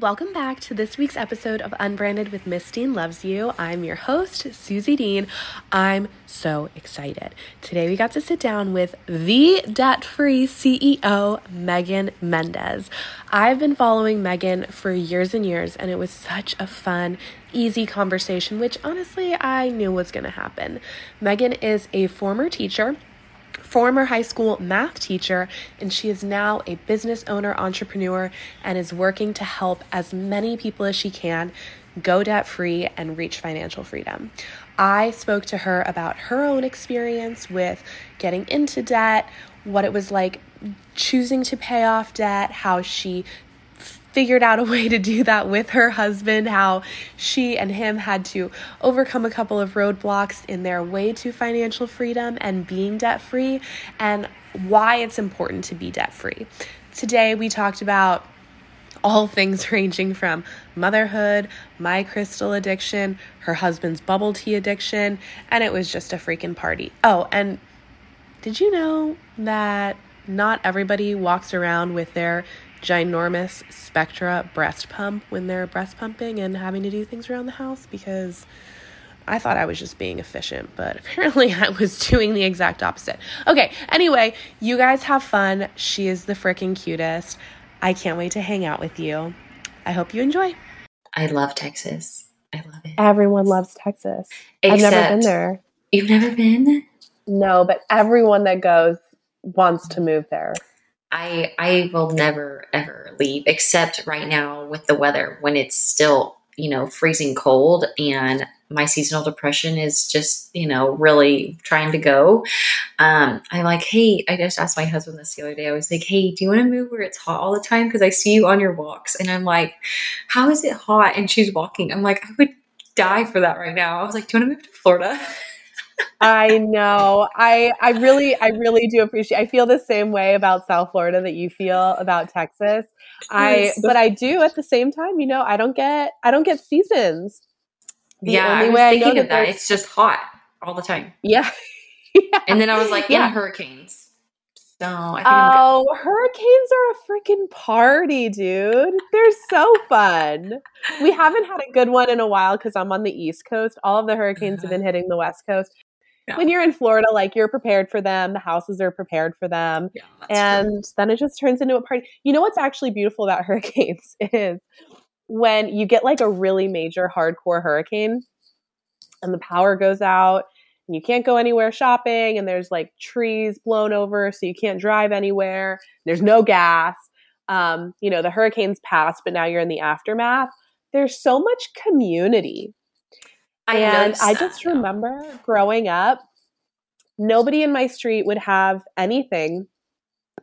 Welcome back to this week's episode of Unbranded with Miss Dean Loves You. I'm your host, Suzy Dean. I'm so excited. Today we got to sit down with the debt free CEO, Megan Mendez. I've been following Megan for years and years, and it was such a fun, easy conversation, which honestly I knew was going to happen. Megan is a former teacher former high school math teacher, and she is now a business owner, entrepreneur, and is working to help as many people as she can go debt free and reach financial freedom. I spoke to her about her own experience with getting into debt, what it was like choosing to pay off debt, how she figured out a way to do that with her husband, how she and him had to overcome a couple of roadblocks in their way to financial freedom and being debt free, and why it's important to be debt free. Today, we talked about all things ranging from motherhood, my crystal addiction, her husband's bubble tea addiction, and it was just a freaking party. Oh, and did you know that not everybody walks around with their ginormous Spectra breast pump when they're breast pumping and having to do things around the house because I thought I was just being efficient, but apparently I was doing the exact opposite. Okay, anyway, you guys have fun. She is the freaking cutest. I can't wait to hang out with you. I hope you enjoy. I love Texas. I love it. Everyone loves Texas. Except, I've never been there. You've never been? No, but everyone that goes wants to move there. I I will never ever leave except right now with the weather when it's still you know freezing cold and my seasonal depression is just you know really trying to go. Um, i'm like hey i just asked my husband this the other day. I was like hey do you want to move where it's hot all the time? Because i see you on your walks. And i'm like how is it hot? And she's walking. I'm like i would die for that right now. I was like do you want to move to florida I know. I I really I really do appreciate. I feel the same way about South Florida that you feel about Texas. I but I do at the same time, you know, I don't get I don't get seasons. The yeah, I was thinking I of that. It's just hot all the time. Yeah. yeah. And then I was like, yeah, hurricanes. So I oh, hurricanes are a freaking party, dude. They're so fun. We haven't had a good one in a while because I'm on the East Coast. All of the hurricanes have mm-hmm. been hitting the West Coast yeah. when you're in Florida, like you're prepared for them, the houses are prepared for them, yeah, and true. then it just turns into a party. You know what's actually beautiful about hurricanes is when you get like a really major hardcore hurricane and the power goes out and you can't go anywhere shopping and there's like trees blown over so you can't drive anywhere there's no gas um, you know the hurricanes passed but now you're in the aftermath there's so much community I and I just that, remember growing up, nobody in my street would have anything,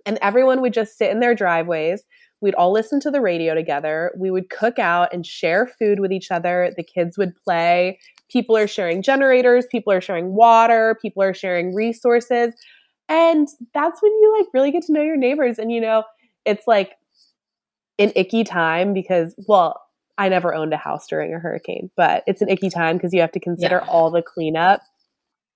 and everyone would just sit in their driveways. We'd all listen to the radio together. We would cook out and share food with each other. The kids would play. People are sharing generators, people are sharing water, people are sharing resources. And that's when you like really get to know your neighbors. And you know, it's like an icky time because, well, I never owned a house during a hurricane, but it's an icky time because you have to consider yeah. all the cleanup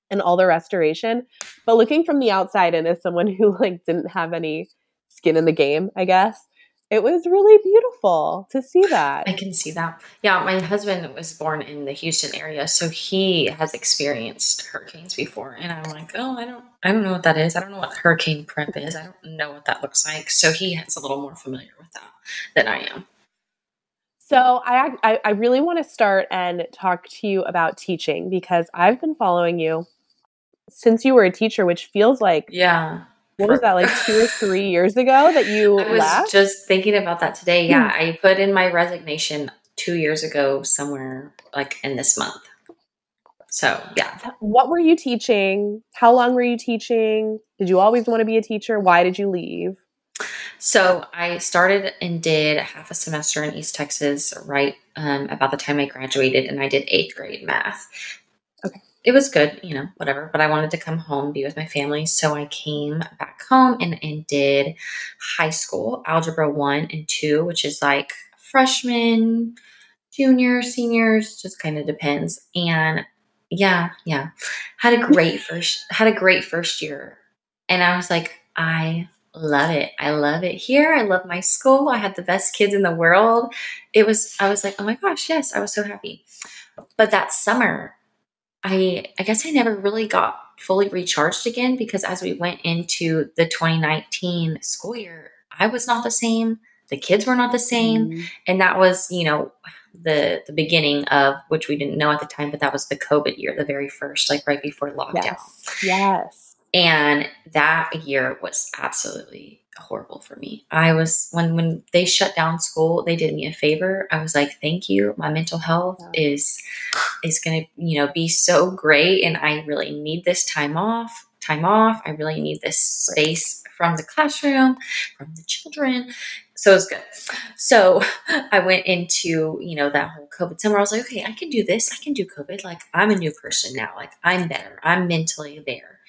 and all the restoration. But looking from the outside and as someone who like didn't have any skin in the game, I guess, it was really beautiful to see that. I can see that. Yeah, my husband was born in the Houston area, so he has experienced hurricanes before. And I'm like, oh, I don't, I don't know what that is. I don't know what hurricane prep is. I don't know what that looks like. So he is a little more familiar with that than I am. So I, I, I really want to start and talk to you about teaching because I've been following you since you were a teacher, which feels like yeah. What was that like two or three years ago that you I was left? just thinking about that today. Yeah, hmm. I put in my resignation two years ago somewhere like in this month. So yeah. What were you teaching? How long were you teaching? Did you always want to be a teacher? Why did you leave? So I started and did half a semester in East Texas right um, about the time I graduated, and I did eighth grade math. Okay. It was good, you know, whatever, but I wanted to come home, be with my family. So I came back home and, and did high school, algebra one and two, which is like freshman, junior, seniors, just kind of depends. And yeah, yeah, had a great first, had a great first year. And I was like, I love it. I love it here. I love my school. I had the best kids in the world. It was, I was like, oh my gosh, yes, I was so happy. But that summer, I, I guess I never really got fully recharged again because as we went into the 2019 school year, I was not the same. The kids were not the same. Mm. And that was, you know, the the beginning of which we didn't know at the time, but that was the COVID year, the very first, like right before lockdown. Yes. yes. And that year was absolutely horrible for me. I was when when they shut down school, they did me a favor. I was like, "Thank you. My mental health is is going to, you know, be so great and I really need this time off. Time off. I really need this space from the classroom, from the children." So it was good. So I went into, you know, that whole COVID summer. I was like, okay, I can do this. I can do COVID. Like, I'm a new person now. Like, I'm better. I'm mentally there.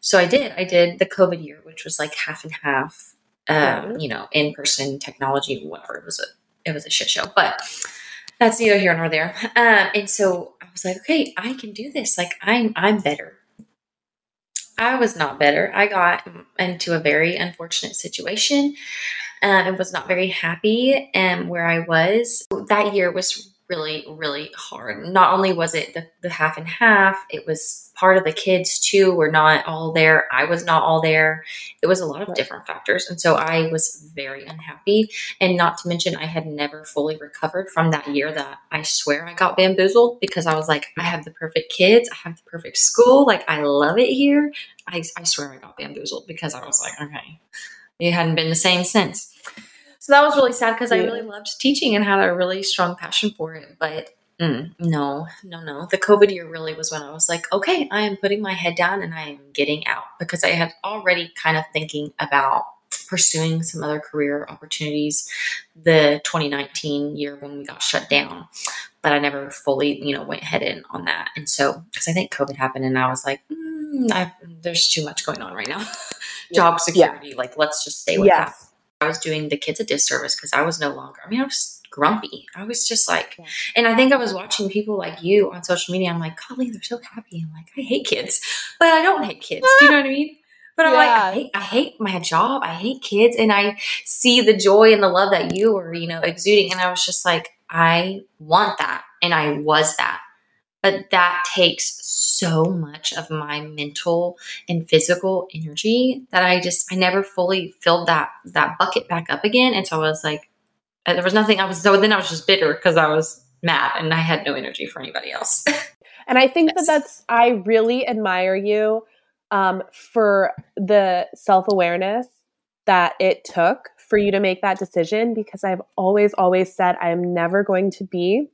So I did. I did the COVID year, which was like half and half. Um, you know, in person technology, whatever. It was a it was a shit show, but that's neither here nor there. Um, and so I was like, okay, I can do this. Like I'm I'm better. I was not better. I got into a very unfortunate situation uh, and was not very happy and where I was. That year was really, really hard. Not only was it the, the half and half, it was part of the kids too were not all there. I was not all there. It was a lot of different factors. And so I was very unhappy. And not to mention, I had never fully recovered from that year that I swear I got bamboozled because I was like, I have the perfect kids, I have the perfect school, like I love it here. I, I swear I got bamboozled because I was like, okay, it hadn't been the same since. So that was really sad because yeah. I really loved teaching and had a really strong passion for it. But mm, no, no, no. The COVID year really was when I was like, okay, I am putting my head down and I am getting out because I had already kind of thinking about pursuing some other career opportunities the 2019 year when we got shut down but i never fully you know went head in on that and so because i think covid happened and i was like mm, there's too much going on right now job security yeah. like let's just stay with that I was doing the kids a disservice because I was no longer, I mean, I was grumpy. I was just like, yeah. and I think I was watching people like you on social media. I'm like, golly, they're so happy. I'm like, I hate kids, but I don't hate kids. Do you know what I mean? But I'm yeah. like, I hate, I hate my job. I hate kids. And I see the joy and the love that you were, you know, exuding. And I was just like, I want that. And I was that. But that takes so much of my mental and physical energy that I just I never fully filled that that bucket back up again. And so I was like, uh, there was nothing. I was so then I was just bitter because I was mad and I had no energy for anybody else. and I think yes. that that's I really admire you um, for the self awareness that it took for you to make that decision because I've always always said I am never going to be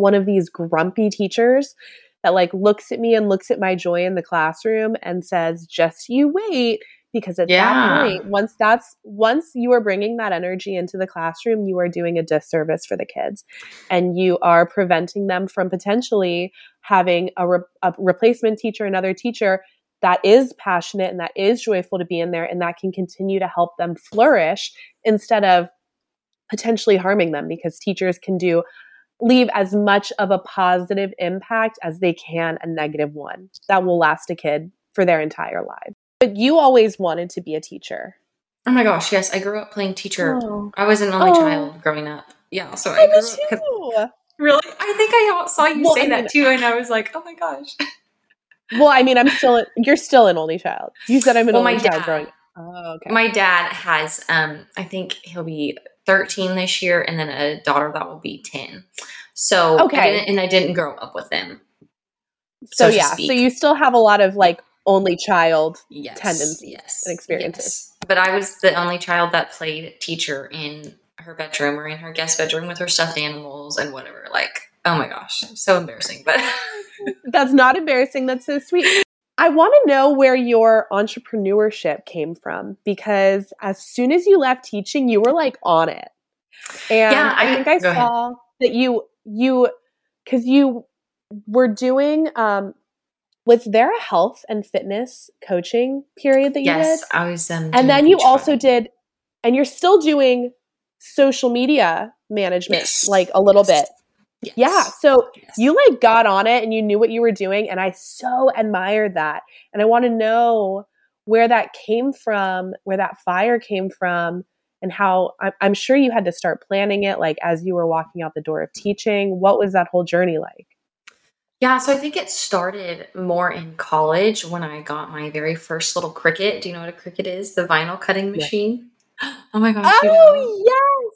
one of these grumpy teachers that like looks at me and looks at my joy in the classroom and says, just you wait. Because at yeah. that point, once that's once you are bringing that energy into the classroom, you are doing a disservice for the kids, and you are preventing them from potentially having a, re- a replacement teacher, another teacher that is passionate and that is joyful to be in there, and that can continue to help them flourish instead of potentially harming them because teachers can do leave as much of a positive impact as they can a negative one that will last a kid for their entire life. But you always wanted to be a teacher. Oh my gosh, yes. I grew up playing teacher. Oh. I was an only oh. child growing up. Yeah, so I, I grew up. Really? I think I saw you well, say I mean, that too, and I was like, oh my gosh. Well, I mean, I'm still, you're still an only child. You said I'm an well, only child dad, growing up. Oh, okay. My dad has, um, I think he'll be 13 this year, and then a daughter that will be 10. So okay, I and I didn't grow up with them. So, so yeah, so you still have a lot of like only child yes, tendencies yes, and experiences. Yes. But I was the only child that played teacher in her bedroom or in her guest bedroom with her stuffed animals and whatever. Like, oh my gosh, so embarrassing. But that's not embarrassing. That's so sweet. I want to know where your entrepreneurship came from because as soon as you left teaching, you were like on it. And yeah, I, I think I saw ahead. that you you because you were doing um was there a health and fitness coaching period that you yes, did? Yes, I was um, And then you also did and you're still doing social media management yes. like a little yes. bit. Yes. Yeah. So yes. you like got on it and you knew what you were doing. And I so admired that. And I want to know where that came from, where that fire came from, and how I'm, I'm sure you had to start planning it like as you were walking out the door of teaching. What was that whole journey like? Yeah, so I think it started more in college when I got my very first little Cricut. Do you know what a Cricut is? The vinyl cutting machine. Oh my gosh! Oh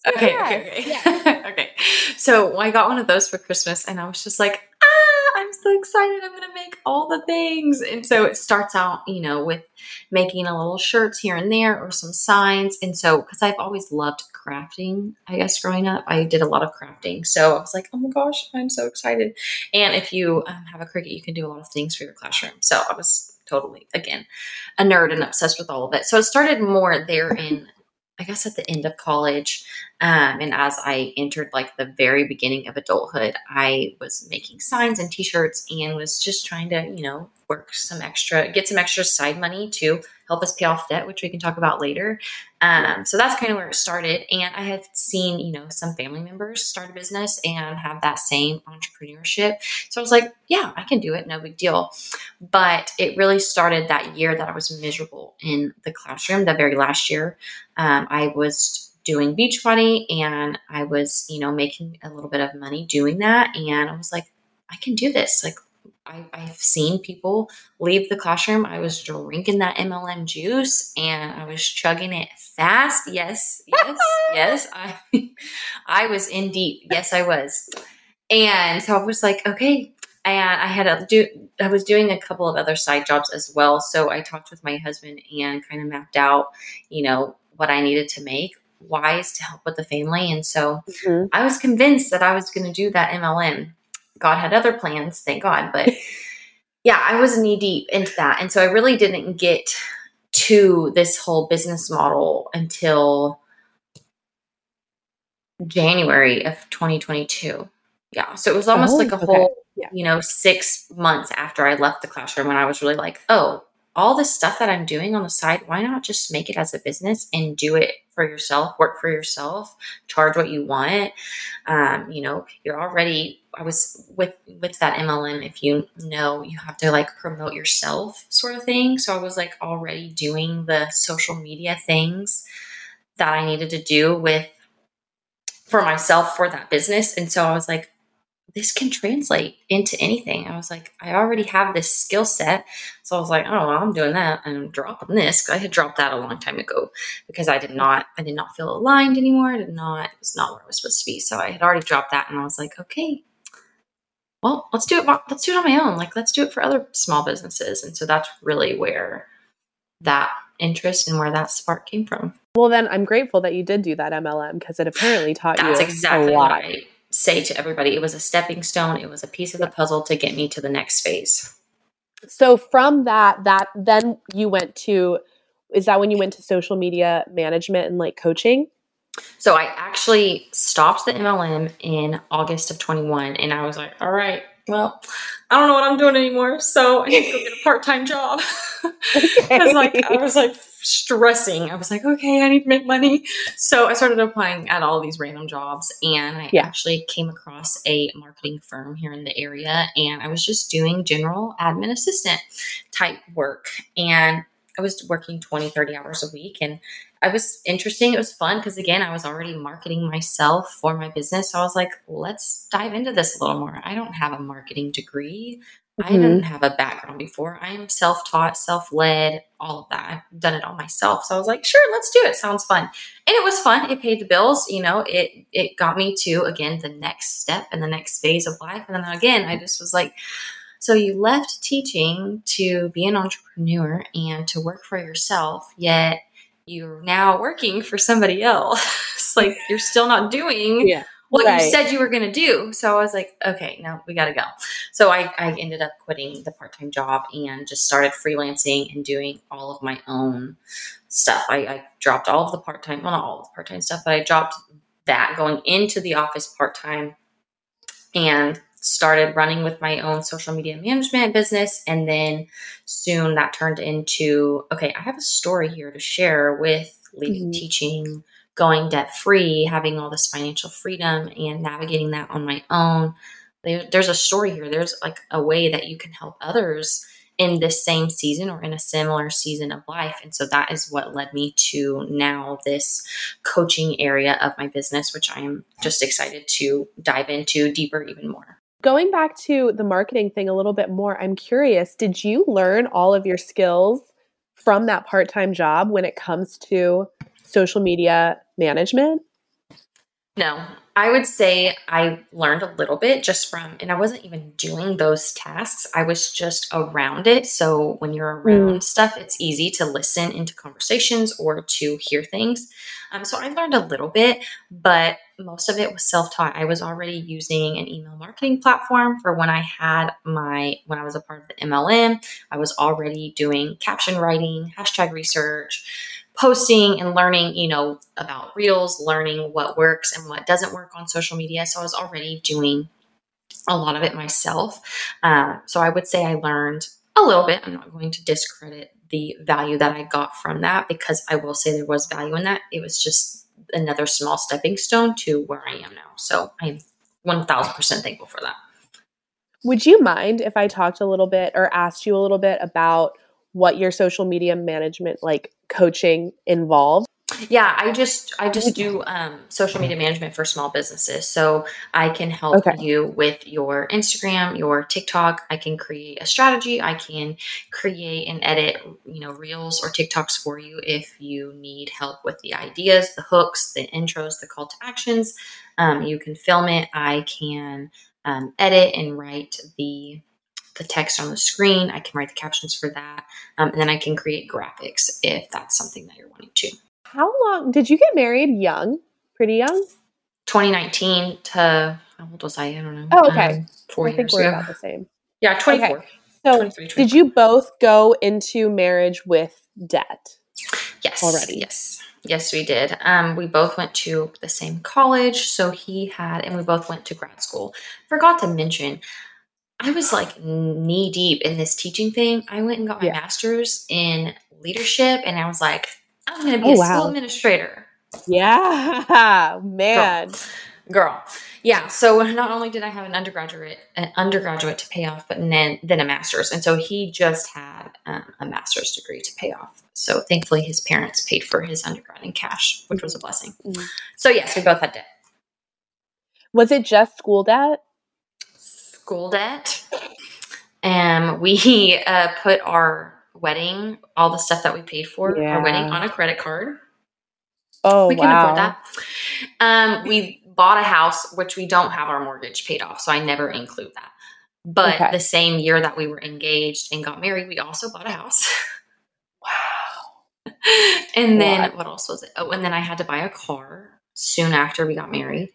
yes. Okay. Yes, okay. Okay. Yes. okay. So I got one of those for Christmas, and I was just like, ah, I'm so excited. I'm going to make all the things. And so it starts out, you know, with making a little shirts here and there or some signs. And so, because I've always loved crafting, I guess growing up, I did a lot of crafting. So I was like, oh my gosh, I'm so excited. And if you um, have a Cricut, you can do a lot of things for your classroom. So I was totally, again, a nerd and obsessed with all of it. So it started more there in I guess at the end of college, um, and as I entered like the very beginning of adulthood, I was making signs and T-shirts and was just trying to, you know, work some extra, get some extra side money to help us pay off debt, which we can talk about later. Um, so that's kind of where it started. And I have seen, you know, some family members start a business and have that same entrepreneurship. So I was like, yeah, I can do it. No big deal. But it really started that year that I was miserable in the classroom, the very last year. Um, I was doing beach Beachbody and I was, you know, making a little bit of money doing that. And I was like, I can do this. Like, I, I've seen people leave the classroom. I was drinking that MLM juice and I was chugging it fast. Yes, yes, yes. I I was in deep. Yes, I was. And so I was like, okay. And I had a do I was doing a couple of other side jobs as well. So I talked with my husband and kind of mapped out, you know, what I needed to make wise to help with the family. And so mm-hmm. I was convinced that I was going to do that MLM. God had other plans, thank God. But yeah, I was knee deep into that. And so I really didn't get to this whole business model until January of 2022. Yeah. So it was almost oh, like a okay. whole, yeah. you know, six months after I left the classroom when I was really like, oh, all the stuff that I'm doing on the side, why not just make it as a business and do it for yourself, work for yourself, charge what you want? Um, you know, you're already. I was with with that MLM. If you know, you have to like promote yourself, sort of thing. So I was like already doing the social media things that I needed to do with for myself for that business, and so I was like, this can translate into anything. I was like, I already have this skill set. So I was like, oh, well, I'm doing that. And I'm dropping this. I had dropped that a long time ago because I did not, I did not feel aligned anymore. I did not, it was not where I was supposed to be. So I had already dropped that and I was like, okay, well, let's do it. Let's do it on my own. Like, let's do it for other small businesses. And so that's really where that interest and where that spark came from. Well, then I'm grateful that you did do that MLM because it apparently taught that's you exactly a lot. Right say to everybody it was a stepping stone it was a piece of the puzzle to get me to the next phase so from that that then you went to is that when you went to social media management and like coaching so i actually stopped the mlm in august of 21 and i was like all right well i don't know what i'm doing anymore so i need to go get a part-time job okay. I was like i was like stressing. I was like, okay, I need to make money. So I started applying at all these random jobs and I yeah. actually came across a marketing firm here in the area and I was just doing general admin assistant type work. And I was working 20, 30 hours a week and I was interesting. It was fun because again, I was already marketing myself for my business. So I was like, let's dive into this a little more. I don't have a marketing degree. Mm-hmm. I didn't have a background before. I am self taught, self led, all of that. I've done it all myself. So I was like, sure, let's do it. Sounds fun. And it was fun. It paid the bills. You know, it it got me to again the next step and the next phase of life. And then again, I just was like, so you left teaching to be an entrepreneur and to work for yourself, yet you're now working for somebody else. like you're still not doing yeah what right. you said you were going to do. So I was like, okay, now we got to go. So I, I ended up quitting the part time job and just started freelancing and doing all of my own stuff. I, I dropped all of the part time, well, not all of the part time stuff, but I dropped that going into the office part time and started running with my own social media management business. And then soon that turned into okay, I have a story here to share with leaving mm-hmm. teaching going debt free, having all this financial freedom and navigating that on my own. There, there's a story here. There's like a way that you can help others in this same season or in a similar season of life. And so that is what led me to now this coaching area of my business, which I am just excited to dive into deeper even more. Going back to the marketing thing a little bit more, I'm curious, did you learn all of your skills from that part time job when it comes to social media management? No, I would say I learned a little bit just from, and I wasn't even doing those tasks. I was just around it. So when you're around mm. stuff, it's easy to listen into conversations or to hear things. Um, so I learned a little bit, but most of it was self taught. I was already using an email marketing platform for when I had my, when I was a part of the MLM. I was already doing caption writing, hashtag research posting and learning, you know, about reels, learning what works and what doesn't work on social media. So I was already doing a lot of it myself. Uh, so I would say I learned a little bit. I'm not going to discredit the value that I got from that because I will say there was value in that. It was just another small stepping stone to where I am now. So I'm 1000% thankful for that. Would you mind if I talked a little bit or asked you a little bit about what your social media management like coaching involves? Yeah, I just I just do um, social media management for small businesses. So I can help okay. you with your Instagram, your TikTok. I can create a strategy. I can create and edit, you know, reels or TikToks for you if you need help with the ideas, the hooks, the intros, the call to actions. Um, you can film it. I can um, edit and write the the text on the screen. I can write the captions for that. Um, and then I can create graphics if that's something that you're wanting to. How long did you get married young? Pretty young? 2019 to, how old was I? I don't know. Oh, okay. Um, four I years think we're ago. about the same. Yeah, 24. Okay. So, did you both go into marriage with debt? Yes. Already. Yes. Yes, we did. Um, we both went to the same college. So he had, and we both went to grad school. Forgot to mention, I was like knee deep in this teaching thing. I went and got my yeah. master's in leadership, and I was like, I'm going to be oh, a wow. school administrator. Yeah, man. Girl. Girl. Yeah. So not only did I have an undergraduate, an undergraduate to pay off, but then then a master's, and so he just had um, a master's degree to pay off. So thankfully, his parents paid for his undergrad in cash, which was a blessing. Mm-hmm. So yes, we both had debt. Was it just school debt? School debt. And we uh, put our wedding, all the stuff that we paid for yeah. our wedding on a credit card. Oh, we can wow. afford that. Um, we bought a house, which we don't have our mortgage paid off, so I never include that. But okay. the same year that we were engaged and got married, we also bought a house. Wow. and then what? what else was it? Oh, and then I had to buy a car soon after we got married.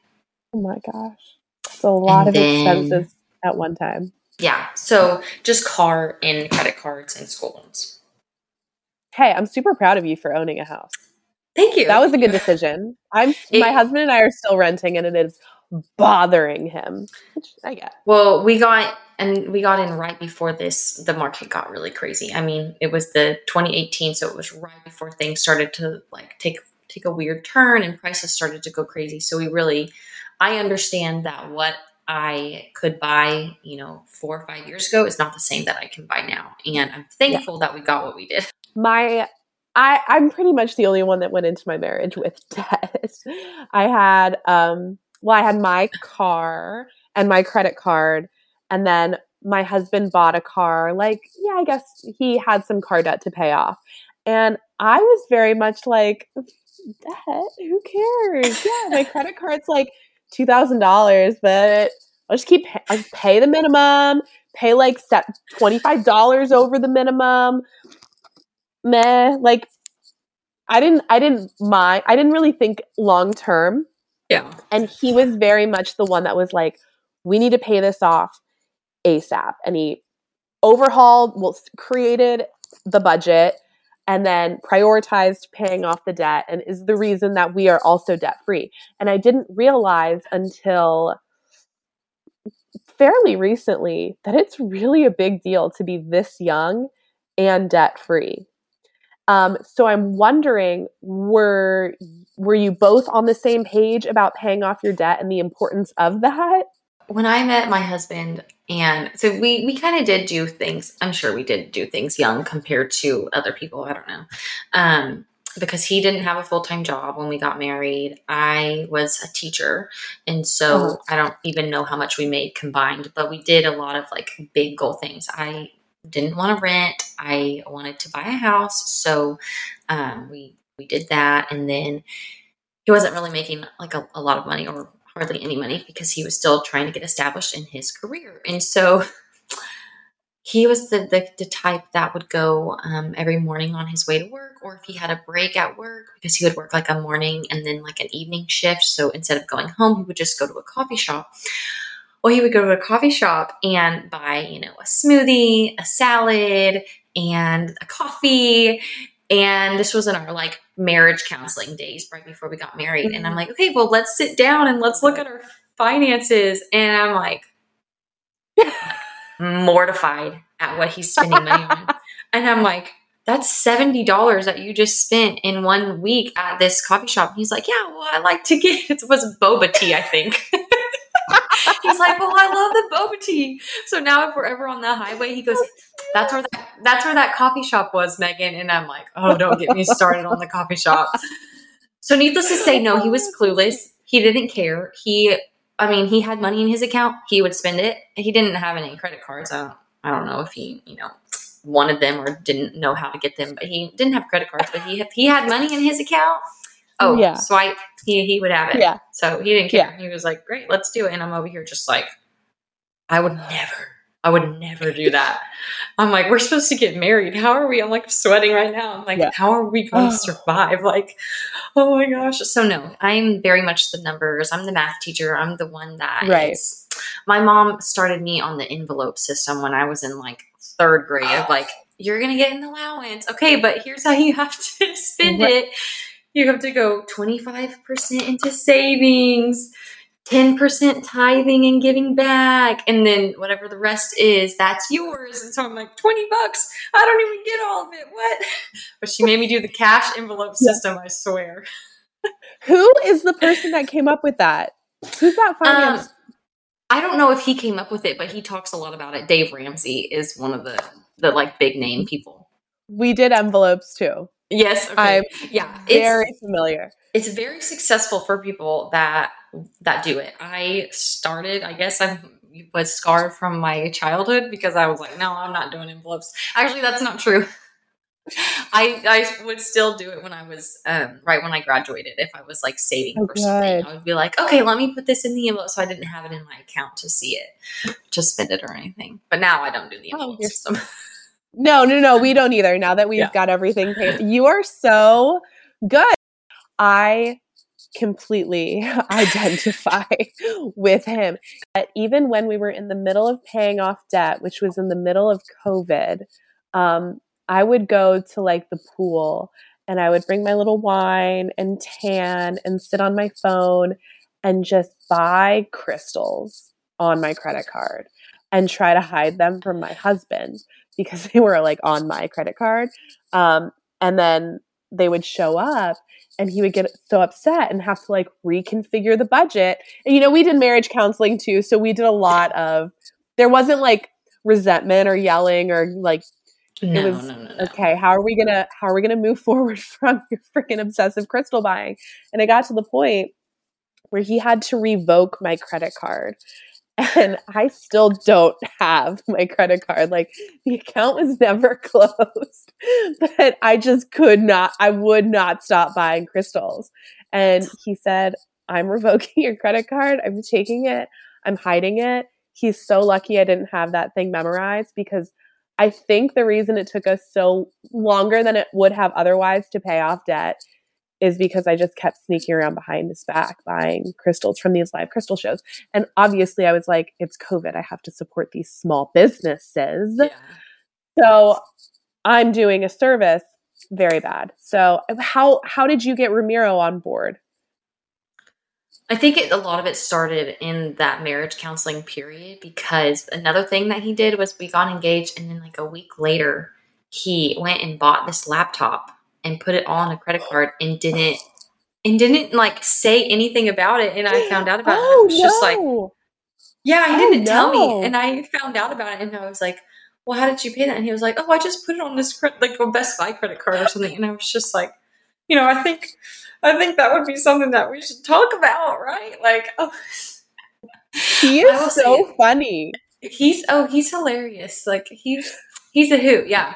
Oh my gosh. It's a lot and of then, expenses at one time. Yeah. So just car and credit cards and school loans. Hey, I'm super proud of you for owning a house. Thank you. That was a good decision. I'm it, my husband and I are still renting and it is bothering him. Which I get. Well, we got and we got in right before this the market got really crazy. I mean, it was the 2018, so it was right before things started to like take take a weird turn and prices started to go crazy. So we really I understand that what I could buy, you know, four or five years ago is not the same that I can buy now. And I'm thankful yeah. that we got what we did. My I, I'm pretty much the only one that went into my marriage with debt. I had um well, I had my car and my credit card, and then my husband bought a car. Like, yeah, I guess he had some car debt to pay off. And I was very much like, debt, who cares? Yeah, my credit card's like two thousand dollars, but I'll just keep I'll just pay the minimum, pay like step twenty five dollars over the minimum. Meh, like I didn't I didn't mind I didn't really think long term. Yeah. And he was very much the one that was like, we need to pay this off ASAP. And he overhauled, well, created the budget and then prioritized paying off the debt and is the reason that we are also debt free. And I didn't realize until fairly recently that it's really a big deal to be this young and debt free. Um, so I'm wondering, were were you both on the same page about paying off your debt and the importance of that? When I met my husband, and so we we kind of did do things. I'm sure we did do things young compared to other people. I don't know. Um, because he didn't have a full time job when we got married. I was a teacher. And so uh-huh. I don't even know how much we made combined, but we did a lot of like big goal things. I didn't want to rent, I wanted to buy a house. So um, we, we did that. And then he wasn't really making like a, a lot of money or hardly any money because he was still trying to get established in his career. And so he was the, the, the type that would go um, every morning on his way to work, or if he had a break at work, because he would work like a morning and then like an evening shift. So instead of going home, he would just go to a coffee shop. Or he would go to a coffee shop and buy, you know, a smoothie, a salad, and a coffee. And this was in our like marriage counseling days right before we got married. And I'm mm-hmm. like, okay, well, let's sit down and let's look at our finances. And I'm like, mortified at what he's spending money on. And I'm like, that's $70 that you just spent in one week at this coffee shop. And he's like, yeah, well, I like to get, it was boba tea, I think. he's like, well, I love the boba tea. So now if we're ever on the highway, he goes, that's where that, that's where that coffee shop was, Megan. And I'm like, oh, don't get me started on the coffee shop. So needless to say, no, he was clueless. He didn't care. He I mean, he had money in his account. He would spend it. He didn't have any credit cards. I don't, I don't know if he, you know, wanted them or didn't know how to get them, but he didn't have credit cards, but he he had money in his account. Oh, yeah. swipe. He, he would have it. Yeah. So he didn't care. Yeah. He was like, great, let's do it. And I'm over here just like, I would never I would never do that. I'm like, we're supposed to get married. How are we? I'm like sweating right now. I'm like, yeah. how are we going to oh. survive? Like, oh my gosh. So no, I'm very much the numbers. I'm the math teacher. I'm the one that right. Is, my mom started me on the envelope system when I was in like third grade of like, you're going to get an allowance. Okay, but here's how you have to spend what? it. You have to go 25% into savings 10% tithing and giving back and then whatever the rest is that's yours. And so i'm like 20 bucks? I don't even get all of it. What? But she made me do the cash envelope system i swear. Who is the person that came up with that? Who's that finance um, i don't know if he came up with it but he talks a lot about it. Dave ramsey is one of the the like big name people. We did envelopes too yes okay. i'm yeah very familiar it's very successful for people that that do it. I started, I guess I was scarred from my childhood because I was like, no, I'm not doing envelopes. Actually, that's not true. I I would still do it when I was um, right when I graduated. If I was like saving oh, for something, I would be like, okay, let me put this in the envelope, so I didn't have it in my account to see it, to spend it or anything. But now I don't do the envelope oh, system. no, no, no, we don't either. Now that we've yeah. got everything paid, you are so good. I completely identify with him. But even when we were in the middle of paying off debt, which was in the middle of COVID, um, I would go to like the pool and I would bring my little wine and tan and sit on my phone and just buy crystals on my credit card and try to hide them from my husband because they were like on my credit card. Um, and then they would show up and he would get so upset and have to like reconfigure the budget. And you know, we did marriage counseling too, so we did a lot of there wasn't like resentment or yelling or like no, it was no, no, okay, how are we gonna how are we gonna move forward from your freaking obsessive crystal buying? And it got to the point where he had to revoke my credit card and I still don't have my credit card. Like the account was never closed, but I just could not, I would not stop buying crystals. And he said, I'm revoking your credit card. I'm taking it, I'm hiding it. He's so lucky I didn't have that thing memorized because I think the reason it took us so longer than it would have otherwise to pay off debt is because I just kept sneaking around behind his back buying crystals from these live crystal shows. And obviously, I was like, it's COVID. I have to support these small businesses. Yeah. So I'm doing a service very bad. So how how did you get Ramiro on board? I think it, a lot of it started in that marriage counseling period because another thing that he did was we got engaged and then like a week later he went and bought this laptop and put it all on a credit card and didn't and didn't like say anything about it and I found out about oh, it. It was no. just like Yeah, he Oh, didn't tell no. me, and I found out about it, and I was like, "Well, how did you pay that?" And he was like, "Oh, I just put it on this like a Best Buy credit card or something." And I was just like, you know, I think, I think that would be something that we should talk about, right? Like, oh, He is so it. funny. he's oh, he's hilarious. Like he's he's a hoot. Yeah.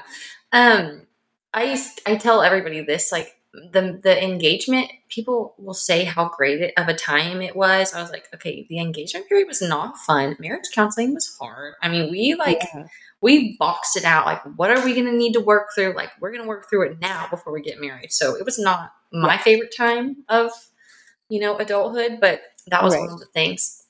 Um, I used I tell everybody this like the the engagement people will say how great it, of a time it was. I was like, okay, the engagement period was not fun. Marriage counseling was hard. I mean, we like Yeah. we boxed it out. Like, what are we going to need to work through? Like, we're going to work through it now before we get married. So it was not my Yeah. favorite time of you know adulthood, but that was Right. one of the things.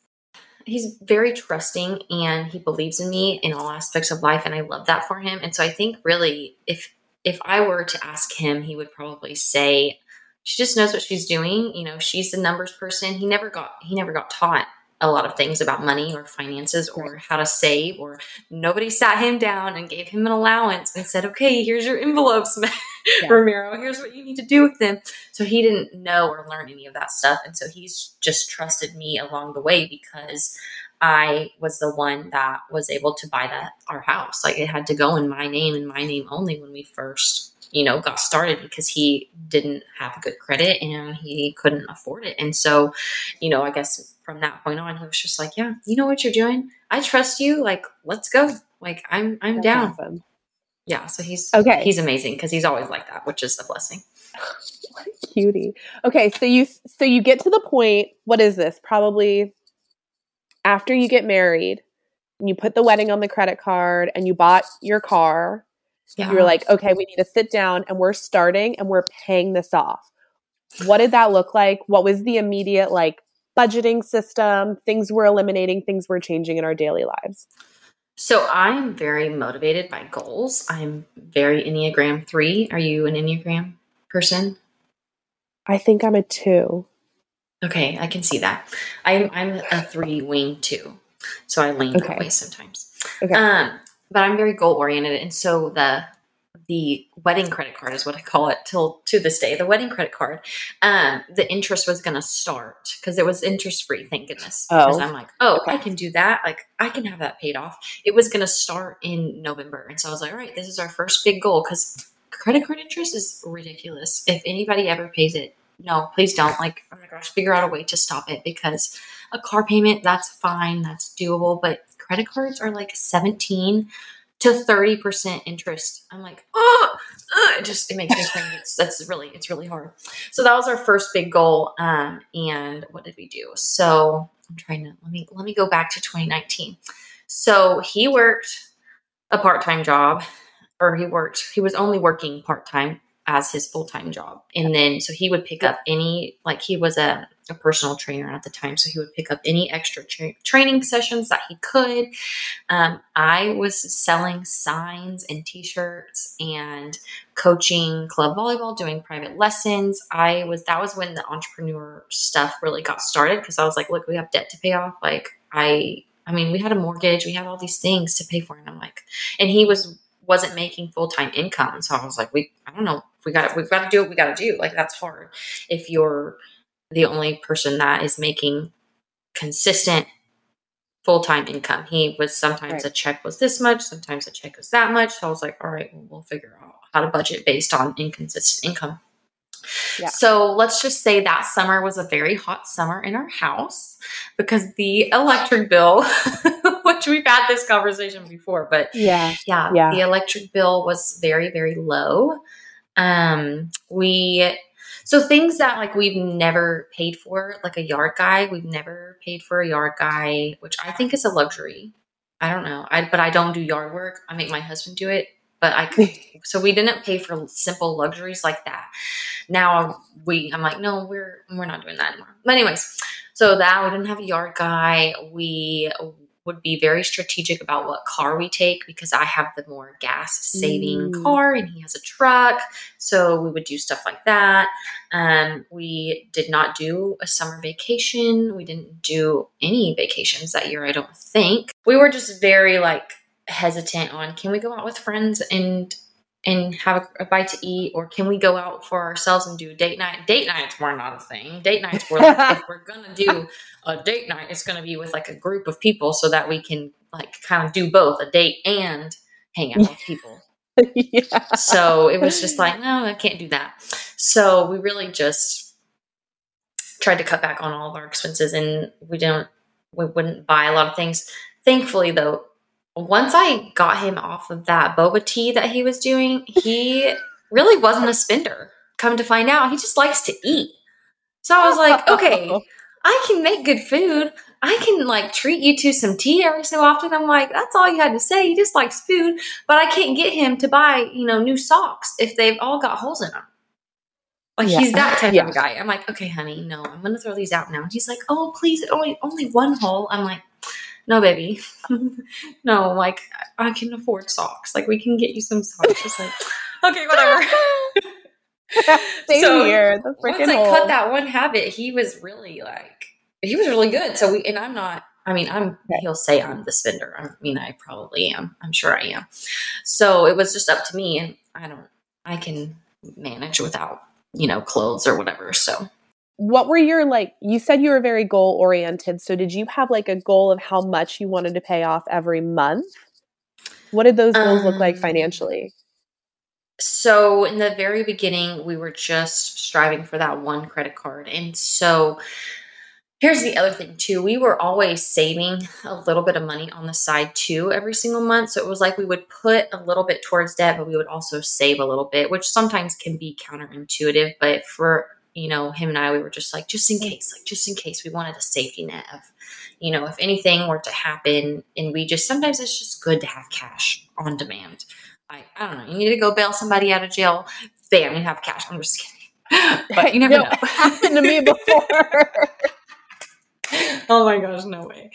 He's very trusting and he believes in me in all aspects of life, and I love that for him. And so I think really, if if I were to ask him, he would probably say, "She just knows what she's doing. You know, she's the numbers person. He never got he never got taught a lot of things about money or finances or how to save or nobody sat him down and gave him an allowance and said, "Okay, here's your envelopes, Yeah. Ramiro. Here's what you need to do with them." So he didn't know or learn any of that stuff, and so he's just trusted me along the way because I was the one that was able to buy that our house. Like it had to go in my name and my name only when we first, you know, got started because he didn't have good credit and he couldn't afford it. And so, you know, I guess from that point on, he was just like, "Yeah, you know what you're doing. I trust you. Like, let's go. Like, I'm I'm That's down." awesome. Yeah. So he's Okay. He's amazing because he's always like that, which is a blessing. What a cutie. Okay, so you so you get to the point. What is this? Probably after you get married, and you put the wedding on the credit card, and you bought your car. Yeah. You're like, okay, we need to sit down, and we're starting, and we're paying this off. What did that look like? What was the immediate like budgeting system? Things we're eliminating, things we're changing in our daily lives. So I'm very motivated by goals. I'm very Enneagram three. Are you an Enneagram person? I think I'm a two. Okay, I can see that. I'm I'm a three wing too, so I lean Okay. that way sometimes. Okay. Um, but I'm very goal oriented, and so the the wedding credit card is what I call it till to this day. The wedding credit card, um, the interest was going to start because it was interest free. Thank goodness. Because Oh. I'm like, oh, Okay. I can do that. Like I can have that paid off. It was going to start in November, and so I was like, all right, this is our first big goal because credit card interest is ridiculous. If anybody ever pays it, no, please don't. Like, oh my gosh, figure out a way to stop it because a car payment, that's fine, that's doable. But credit cards are like 17 to 30% interest. I'm like, oh, it just, it makes me cringe. It's, that's really, it's really hard. So that was our first big goal. Um, and what did we do? So I'm trying to, let me, let me go back to 2019. So he worked a part-time job or he worked, he was only working part-time as his full-time job. And then, so he would pick up any, like he was a, a personal trainer at the time. So he would pick up any extra tra- training sessions that he could. Um, I was selling signs and t-shirts and coaching club volleyball, doing private lessons. I was, that was when the entrepreneur stuff really got started. Cause I was like, look, we have debt to pay off. Like I, I mean, we had a mortgage, we had all these things to pay for. And I'm like, and he was, wasn't making full-time income. So I was like, we, I don't know, we got we've got to do what we got to do. Like that's hard. If you're the only person that is making consistent full-time income. He was sometimes Right. a check was this much, sometimes a check was that much. So I was like, all right, well, we'll figure out how to budget based on inconsistent income. Yeah. So let's just say that summer was a very hot summer in our house because the electric bill, which we've had this conversation before, but Yeah. yeah, Yeah. the electric bill was very, very low. Um, we so things that like we've never paid for, like a yard guy, we've never paid for a yard guy, which I think is a luxury. I don't know, I but I don't do yard work. I make my husband do it, but I so we didn't pay for simple luxuries like that. Now we, I'm like, no, we're we're not doing that anymore. But anyways, so that we didn't have a yard guy. We would be very strategic about what car we take because I have the more gas saving Mm. car and he has a truck. So we would do stuff like that. Um, we did not do a summer vacation. We didn't do any vacations that year, I don't think. We were just very like hesitant on can we go out with friends and and have a, a, bite to eat or can we go out for ourselves and do a date night? Date nights were not a thing. Date nights were like if we're gonna do a date night it's gonna be with like a group of people so that we can like kind of do both a date and hang out with people. Yeah. so it was just like no i can't do that. So we really just tried to cut back on all of our expenses and we didn't we wouldn't buy a lot of things. Thankfully though once I got him off of that boba tea that he was doing, he really wasn't a spender. Come to find out, he just likes to eat. So I was like, okay, I can make good food. I can like treat you to some tea every so often. I'm like, that's all you had to say. He just likes food, but I can't get him to buy, you know, new socks if they've all got holes in them. Like yeah. he's that type yeah. of guy. I'm like, okay, honey, no, I'm gonna throw these out now. And He's like, oh, please, only only one hole. I'm like, no, baby, no, like I can afford socks. Like we can get you some socks. Just like, okay, whatever. Same so here. The once I hole. cut that one habit, he was really like, he was really good. So we, and I'm not. I mean, I'm. Okay. He'll say I'm the spender. I mean, I probably am. I'm sure I am. So it was just up to me, and I don't. I can manage without you know clothes or whatever. So what were your like you said you were very goal oriented so did you have like a goal of how much you wanted to pay off every month? What did those goals um, look like um, financially? so in the very beginning we were just striving for that one credit card and so here's the other thing too we were always saving a little bit of money on the side too every single month so it was like we would put a little bit towards debt but we would also save a little bit which sometimes can be counterintuitive but for you know, him and I, we were just like, just in case, like, just in case we wanted a safety net of, you know, if anything were to happen. And we just, sometimes it's just good to have cash on demand. I, I don't know. You need to go bail somebody out of jail. Bam, you have cash. I'm just kidding. But you never no, know. happened to me before. oh my gosh, no way.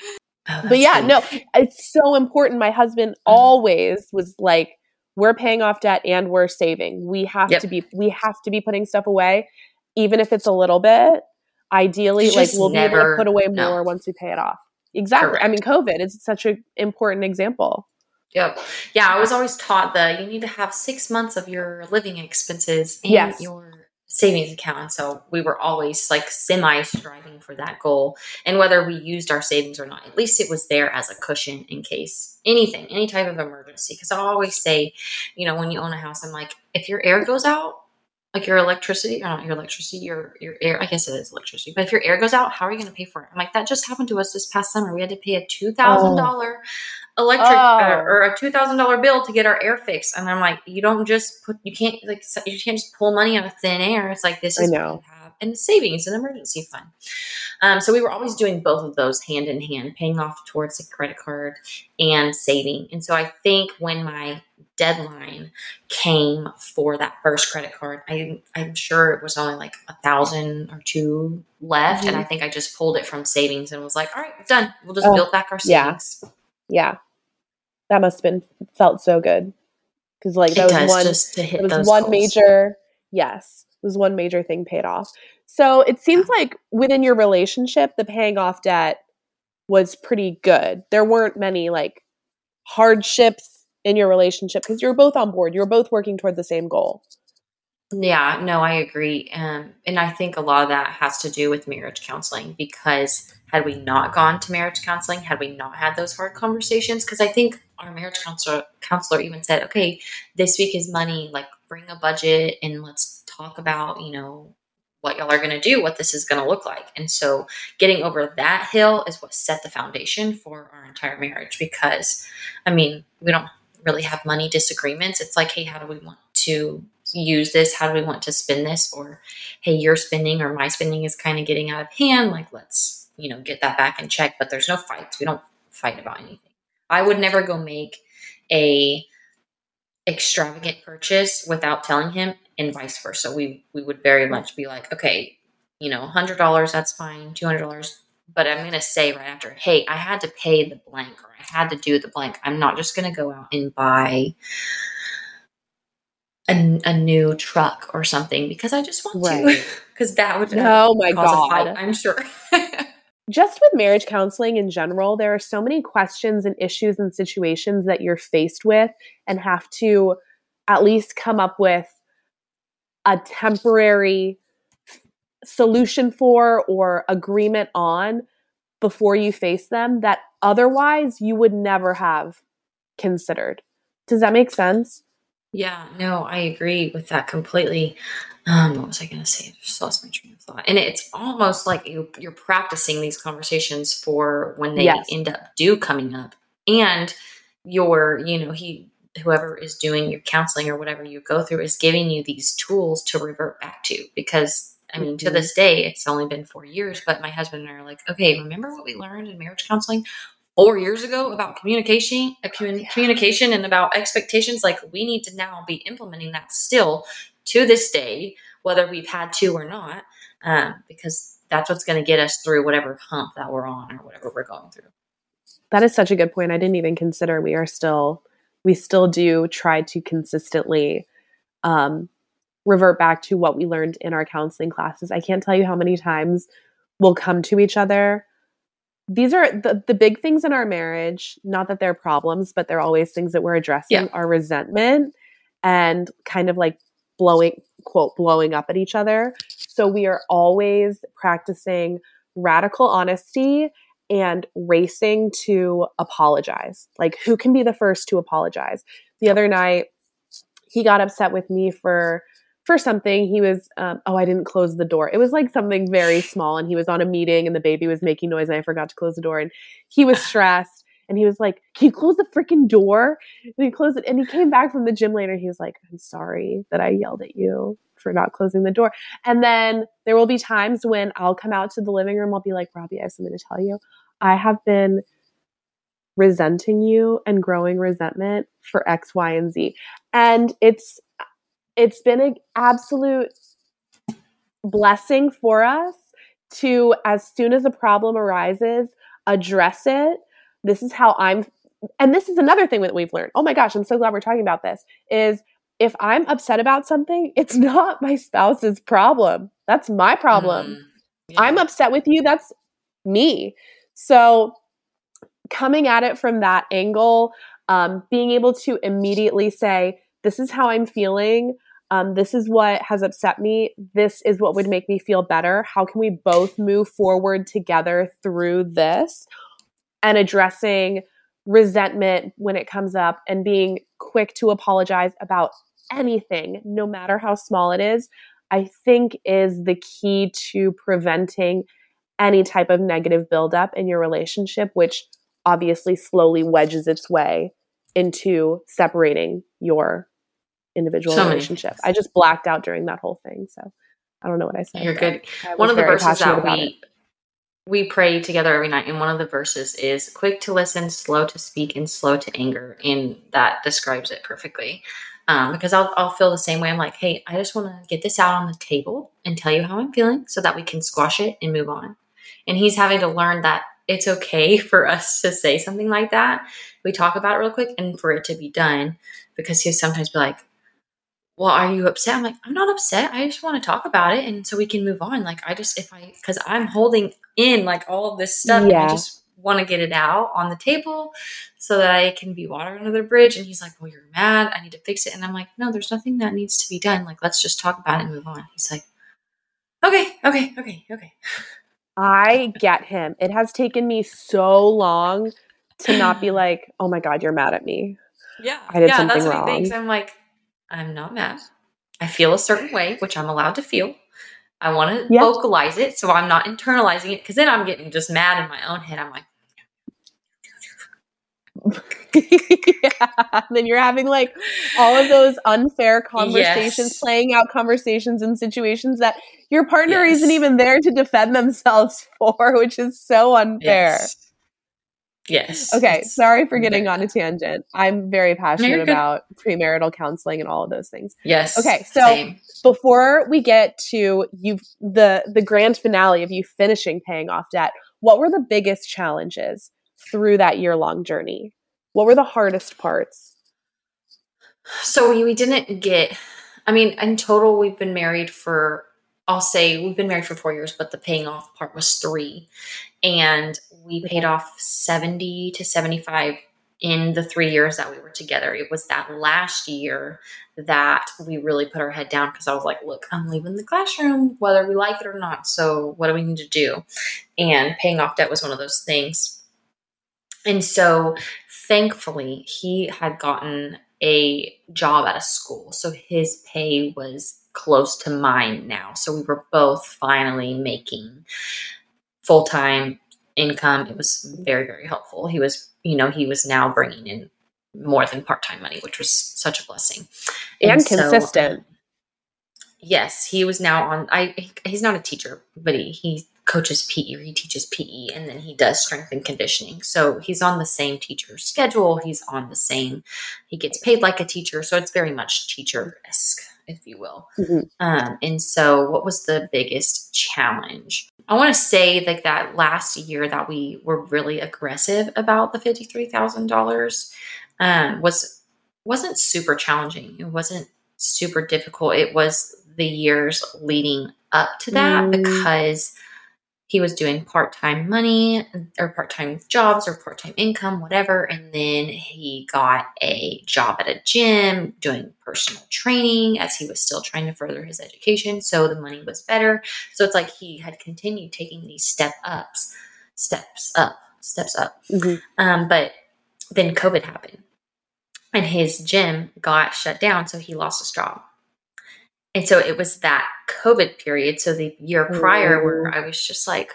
Oh, but yeah, no, it's so important. My husband mm-hmm. always was like, we're paying off debt and we're saving. We have yep. to be we have to be putting stuff away even if it's a little bit, ideally, like we'll be able to put away more once we pay it off. Exactly. Correct. I mean, COVID is such an important example. Yep. Yeah, I was always taught that you need to have six months of your living expenses in yes. your savings account. And so we were always like semi striving for that goal. And whether we used our savings or not, at least it was there as a cushion in case anything, any type of emergency. Because I always say, you know, when you own a house, I'm like, if your air goes out, like your electricity, or not your electricity, your your air. I guess it is electricity. But if your air goes out, how are you going to pay for it? I'm like, that just happened to us this past summer. We had to pay a two thousand oh. dollar electric uh, oh. uh, or a two thousand dollar bill to get our air fixed. And I'm like, you don't just put, you can't like, you can't just pull money out of thin air. It's like this is you have, and savings, an emergency fund. Um, so we were always doing both of those hand in hand, paying off towards a credit card and saving. And so I think when my deadline came for that first credit card, I, I'm sure it was only like a thousand or two left. Mm-hmm. And I think I just pulled it from savings and was like, all right, done. We'll just oh, build back our savings. Yeah. Yeah. That must have been felt so good. Cause like that it was one, just to hit was one goals. major, yes, was one major thing paid off. So it seems like within your relationship, the paying off debt was pretty good. There weren't many like hardships in your relationship because you're both on board. You're both working toward the same goal. Yeah, no, I agree. Um, and I think a lot of that has to do with marriage counseling because had we not gone to marriage counseling, had we not had those hard conversations, because I think our marriage counselor counselor even said, okay, this week is money, like bring a budget and let's talk about, you know, what y'all are going to do, what this is going to look like. And so getting over that hill is what set the foundation for our entire marriage because I mean, we don't really have money disagreements. It's like, hey, how do we want to use this? How do we want to spend this? Or, hey, your spending or my spending is kind of getting out of hand. Like, let's, you know, get that back in check. But there's no fights. We don't fight about anything. I would never go make a extravagant purchase without telling him and vice versa. We we would very much be like, okay, you know, hundred dollars, that's fine, two hundred dollars, but I'm going to say right after, hey, I had to pay the blank or I had to do the blank. I'm not just going to go out and buy a, a, new truck or something because I just want right. to. Because that would oh my god, I'm sure. just with marriage counseling in general, there are so many questions and issues and situations that you're faced with and have to at least come up with a temporary solution for or agreement on before you face them that otherwise you would never have considered. Does that make sense? Yeah, no, I agree with that completely. Um, what was I going to say? I just lost my train of thought. And it's almost like you, you're practicing these conversations for when they yes. end up do coming up. And your, you know, he, whoever is doing your counseling or whatever you go through is giving you these tools to revert back to because I mean, mm-hmm. to this day, it's only been four years, but my husband and I are like, okay, remember what we learned in marriage counseling four years ago about communication, uh, yeah. communication, and about expectations? Like, we need to now be implementing that still to this day, whether we've had to or not, um, because that's what's going to get us through whatever hump that we're on or whatever we're going through. That is such a good point. I didn't even consider we are still, we still do try to consistently um, revert back to what we learned in our counseling classes. I can't tell you how many times we'll come to each other. These are the, the big things in our marriage, not that they're problems, but they're always things that we're addressing yeah. are resentment and kind of like blowing, quote, blowing up at each other. So we are always practicing radical honesty and racing to apologize. Like, who can be the first to apologize? The other night, he got upset with me for for something he was um, oh i didn't close the door it was like something very small and he was on a meeting and the baby was making noise and i forgot to close the door and he was stressed and he was like can you close the freaking door and he closed it and he came back from the gym later he was like i'm sorry that i yelled at you for not closing the door and then there will be times when i'll come out to the living room i'll be like robbie i have something to tell you i have been resenting you and growing resentment for x y and z and it's it's been an absolute blessing for us to, as soon as a problem arises, address it. This is how I'm, and this is another thing that we've learned. Oh my gosh, I'm so glad we're talking about this. Is if I'm upset about something, it's not my spouse's problem. That's my problem. Mm, yeah. I'm upset with you. That's me. So, coming at it from that angle, um, being able to immediately say, This is how I'm feeling um, this is what has upset me. This is what would make me feel better. How can we both move forward together through this? And addressing resentment when it comes up and being quick to apologize about anything, no matter how small it is, I think is the key to preventing any type of negative buildup in your relationship, which obviously slowly wedges its way into separating your individual so relationship. I just blacked out during that whole thing. So I don't know what I said. You're good. One of the verses that we we pray together every night, and one of the verses is quick to listen, slow to speak, and slow to anger. And that describes it perfectly. Um, because I'll, I'll feel the same way. I'm like, hey, I just want to get this out on the table and tell you how I'm feeling so that we can squash it and move on. And he's having to learn that it's okay for us to say something like that. We talk about it real quick and for it to be done because he'll sometimes be like, well, are you upset? I'm like, I'm not upset. I just want to talk about it. And so we can move on. Like, I just, if I, cause I'm holding in like all of this stuff yeah. I just want to get it out on the table so that I can be water under the bridge. And he's like, well, you're mad. I need to fix it. And I'm like, no, there's nothing that needs to be done. Like, let's just talk about it and move on. He's like, okay, okay, okay, okay. I get him. It has taken me so long to not be like, oh my God, you're mad at me. Yeah. I did yeah, something wrong. I'm like, I'm not mad. I feel a certain way, which I'm allowed to feel. I want to yep. vocalize it so I'm not internalizing it because then I'm getting just mad in my own head. I'm like, yeah. Then you're having like all of those unfair conversations, yes. playing out conversations in situations that your partner yes. isn't even there to defend themselves for, which is so unfair. Yes. Yes. Okay. Sorry for getting yeah. on a tangent. I'm very passionate about premarital counseling and all of those things. Yes. Okay. So same. before we get to you, the the grand finale of you finishing paying off debt, what were the biggest challenges through that year long journey? What were the hardest parts? So we, we didn't get. I mean, in total, we've been married for I'll say we've been married for four years, but the paying off part was three. And we paid off 70 to 75 in the three years that we were together. It was that last year that we really put our head down because I was like, look, I'm leaving the classroom, whether we like it or not. So, what do we need to do? And paying off debt was one of those things. And so, thankfully, he had gotten a job at a school. So, his pay was close to mine now. So, we were both finally making full time income. It was very, very helpful. He was, you know, he was now bringing in more than part time money, which was such a blessing and, and consistent. So, yes, he was now on. I he's not a teacher, but he he coaches PE or he teaches PE, and then he does strength and conditioning. So he's on the same teacher schedule. He's on the same. He gets paid like a teacher, so it's very much teacher esque if you will. Mm-hmm. Um, and so, what was the biggest challenge? I want to say like that last year that we were really aggressive about the fifty three thousand um, dollars was wasn't super challenging. It wasn't super difficult. It was the years leading up to that mm. because he was doing part time money or part time jobs or part time income, whatever. And then he got a job at a gym doing personal training as he was still trying to further his education. So the money was better. So it's like he had continued taking these step ups, steps up, steps up. Mm-hmm. Um, but then COVID happened and his gym got shut down. So he lost his job. And so it was that COVID period. So the year prior, where I was just like,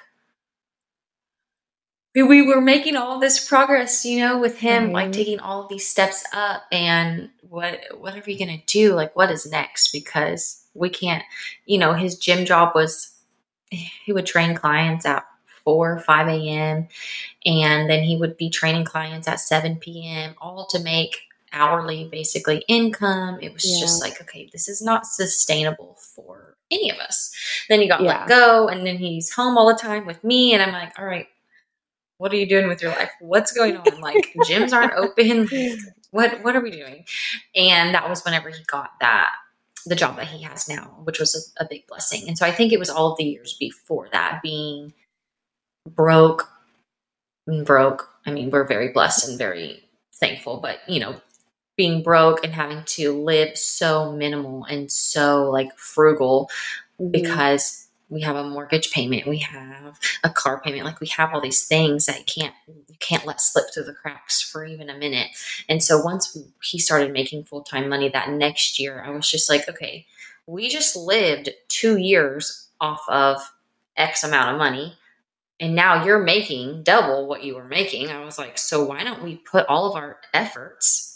we were making all this progress, you know, with him, mm-hmm. like taking all these steps up. And what what are we gonna do? Like, what is next? Because we can't, you know, his gym job was he would train clients at 4 5 a.m. and then he would be training clients at 7 p.m. all to make hourly basically income. It was yeah. just like, okay, this is not sustainable for any of us. Then he got yeah. let go and then he's home all the time with me. And I'm like, all right, what are you doing with your life? What's going on? Like gyms aren't open. What what are we doing? And that was whenever he got that the job that he has now, which was a, a big blessing. And so I think it was all of the years before that being broke broke. I mean, we're very blessed and very thankful, but you know, being broke and having to live so minimal and so like frugal mm-hmm. because we have a mortgage payment, we have a car payment, like we have all these things that can't you can't let slip through the cracks for even a minute. And so once he started making full time money that next year, I was just like, okay, we just lived two years off of X amount of money. And now you're making double what you were making. I was like, so why don't we put all of our efforts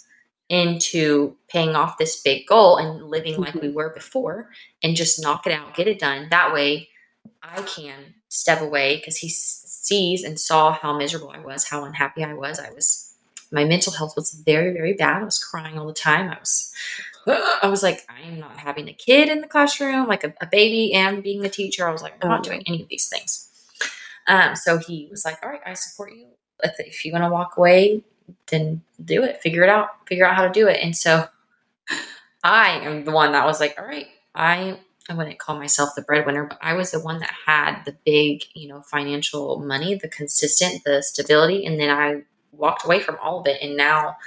into paying off this big goal and living mm-hmm. like we were before and just knock it out, get it done. That way I can step away because he sees and saw how miserable I was, how unhappy I was. I was, my mental health was very, very bad. I was crying all the time. I was, I was like, I'm not having a kid in the classroom, like a, a baby and being a teacher. I was like, I'm not doing any of these things. Um, so he was like, all right, I support you. If, if you want to walk away, then do it, figure it out, figure out how to do it. And so I am the one that was like, all right, I I wouldn't call myself the breadwinner, but I was the one that had the big, you know, financial money, the consistent, the stability, and then I walked away from all of it. And now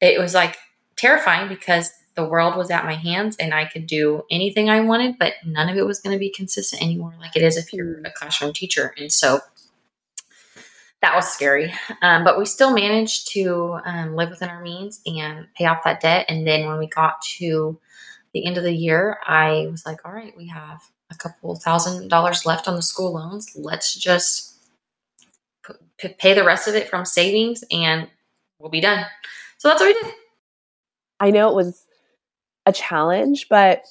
it was like terrifying because the world was at my hands and I could do anything I wanted, but none of it was going to be consistent anymore, like it is if you're a classroom teacher. And so that was scary. Um, but we still managed to um, live within our means and pay off that debt. And then when we got to the end of the year, I was like, all right, we have a couple thousand dollars left on the school loans. Let's just p- pay the rest of it from savings and we'll be done. So that's what we did. I know it was a challenge, but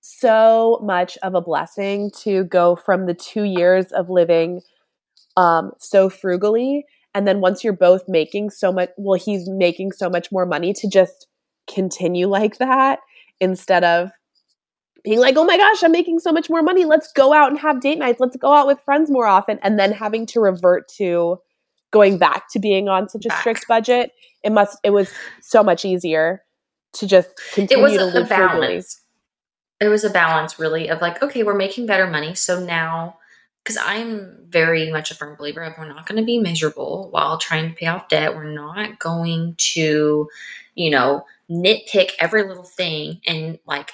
so much of a blessing to go from the two years of living um, so frugally. And then once you're both making so much, well, he's making so much more money to just continue like that instead of being like, oh my gosh, I'm making so much more money. Let's go out and have date nights. Let's go out with friends more often. And then having to revert to going back to being on such a strict budget. It must, it was so much easier to just continue it was to live a balance. Frugally. It was a balance really of like, okay, we're making better money. So now because I'm very much a firm believer of we're not going to be miserable while trying to pay off debt. We're not going to, you know, nitpick every little thing and like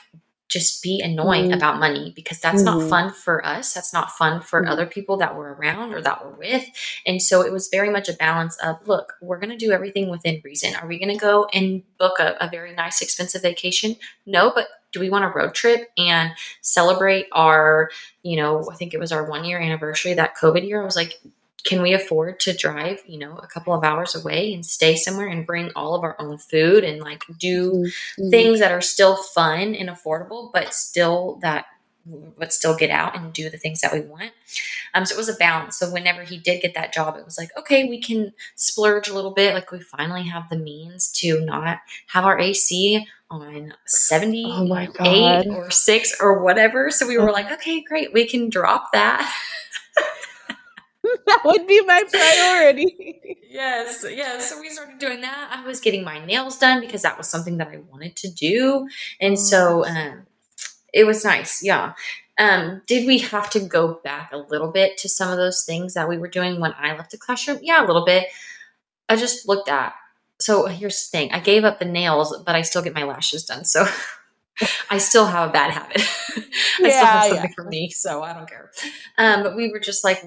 just be annoying mm about money because that's mm not mm-hmm. fun for us. That's not fun for mm other people that we're around or that we're with. And so it was very much a balance of look, we're going to do everything within reason. Are we going to go and book a, a very nice, expensive vacation? No, but do we want a road trip and celebrate our, you know, I think it was our one year anniversary that COVID year? I was like, can we afford to drive you know a couple of hours away and stay somewhere and bring all of our own food and like do mm-hmm. things that are still fun and affordable but still that but still get out and do the things that we want um, so it was a balance so whenever he did get that job it was like okay we can splurge a little bit like we finally have the means to not have our ac on 78 oh or 6 or whatever so we were like okay great we can drop that that would be my priority. yes, yes. So we started doing that. I was getting my nails done because that was something that I wanted to do. And so um, it was nice. Yeah. Um, did we have to go back a little bit to some of those things that we were doing when I left the classroom? Yeah, a little bit. I just looked at. So here's the thing I gave up the nails, but I still get my lashes done. So I still have a bad habit. I yeah, still have something yeah. for me, so I don't care. Um, but we were just like,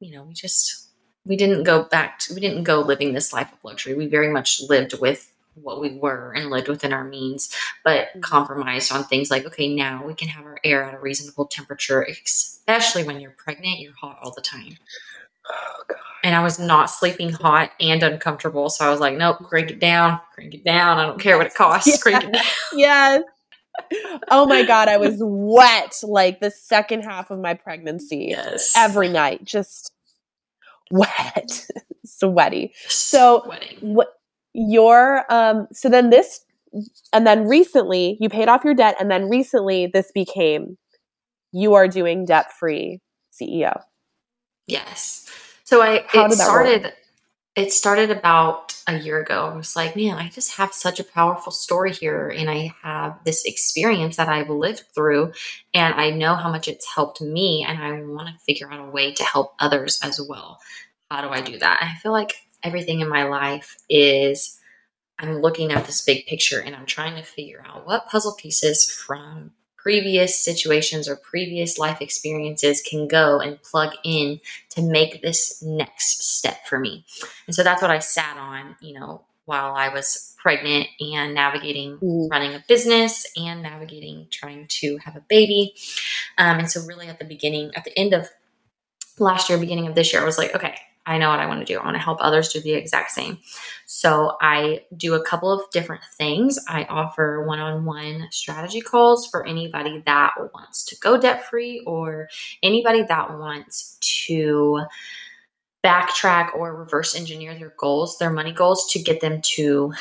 you know, we just we didn't go back to we didn't go living this life of luxury. We very much lived with what we were and lived within our means, but mm-hmm. compromised on things like, okay, now we can have our air at a reasonable temperature, especially when you're pregnant, you're hot all the time. Oh, God. And I was not sleeping hot and uncomfortable. So I was like, nope, crank it down, crank it down. I don't care what it costs, yeah. crank it down. Yes. oh my god, I was wet like the second half of my pregnancy. Yes. Every night, just wet, sweaty. So what your um so then this and then recently you paid off your debt and then recently this became you are doing debt free CEO. Yes. So I How it started work? it started about a year ago. I was like, man, I just have such a powerful story here. And I have this experience that I've lived through. And I know how much it's helped me. And I want to figure out a way to help others as well. How do I do that? I feel like everything in my life is I'm looking at this big picture and I'm trying to figure out what puzzle pieces from previous situations or previous life experiences can go and plug in to make this next step for me. And so that's what I sat on, you know, while I was pregnant and navigating mm. running a business and navigating trying to have a baby. Um, and so, really, at the beginning, at the end of last year, beginning of this year, I was like, okay, I know what I want to do. I want to help others do the exact same. So I do a couple of different things. I offer one on one strategy calls for anybody that wants to go debt free or anybody that wants to backtrack or reverse engineer their goals, their money goals to get them to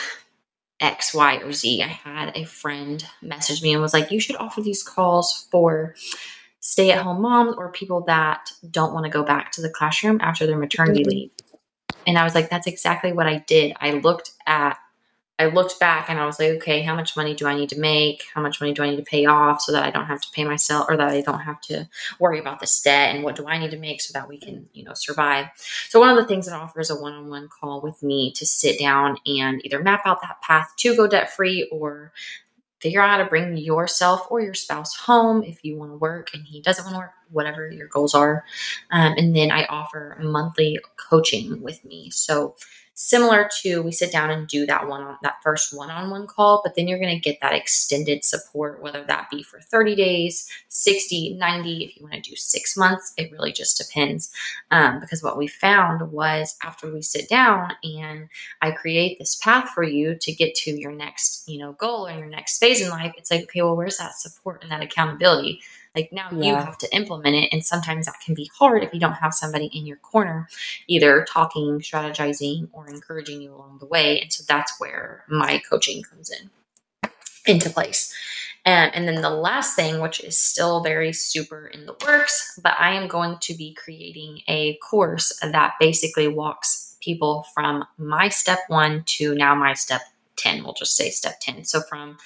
X, Y, or Z. I had a friend message me and was like, You should offer these calls for stay at home moms or people that don't want to go back to the classroom after their maternity mm-hmm. leave. And I was like, that's exactly what I did. I looked at, I looked back and I was like, okay, how much money do I need to make? How much money do I need to pay off so that I don't have to pay myself or that I don't have to worry about this debt? And what do I need to make so that we can, you know, survive? So one of the things that offers a one-on-one call with me to sit down and either map out that path to go debt free or figure out how to bring yourself or your spouse home if you want to work and he doesn't want to work, whatever your goals are. Um, and then I offer monthly coaching with me. So similar to we sit down and do that one on that first one-on-one call but then you're going to get that extended support whether that be for 30 days 60 90 if you want to do six months it really just depends. Um, because what we found was after we sit down and i create this path for you to get to your next you know goal or your next phase in life it's like okay well where's that support and that accountability like now yeah. you have to implement it. And sometimes that can be hard if you don't have somebody in your corner, either talking, strategizing, or encouraging you along the way. And so that's where my coaching comes in into place. And, and then the last thing, which is still very super in the works, but I am going to be creating a course that basically walks people from my step one to now my step 10. We'll just say step 10. So from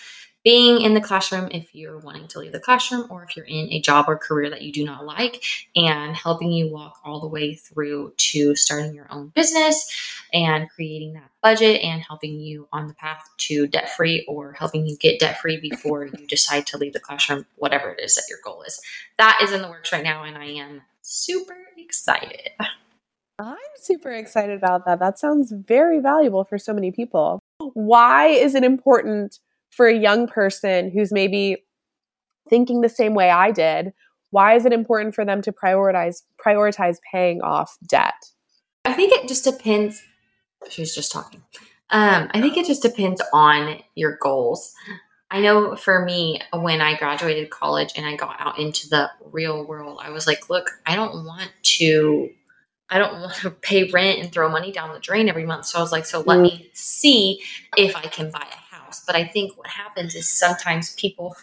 being in the classroom if you're wanting to leave the classroom or if you're in a job or career that you do not like, and helping you walk all the way through to starting your own business and creating that budget and helping you on the path to debt free or helping you get debt free before you decide to leave the classroom, whatever it is that your goal is. That is in the works right now, and I am super excited. I'm super excited about that. That sounds very valuable for so many people. Why is it important for a young person who's maybe thinking the same way I did? Why is it important for them to prioritize prioritize paying off debt? I think it just depends. She's just talking. Um, I think it just depends on your goals. I know for me, when I graduated college and I got out into the real world, I was like, look, I don't want to I don't want to pay rent and throw money down the drain every month. So I was like, so let mm. me see if I can buy a house. But I think what happens is sometimes people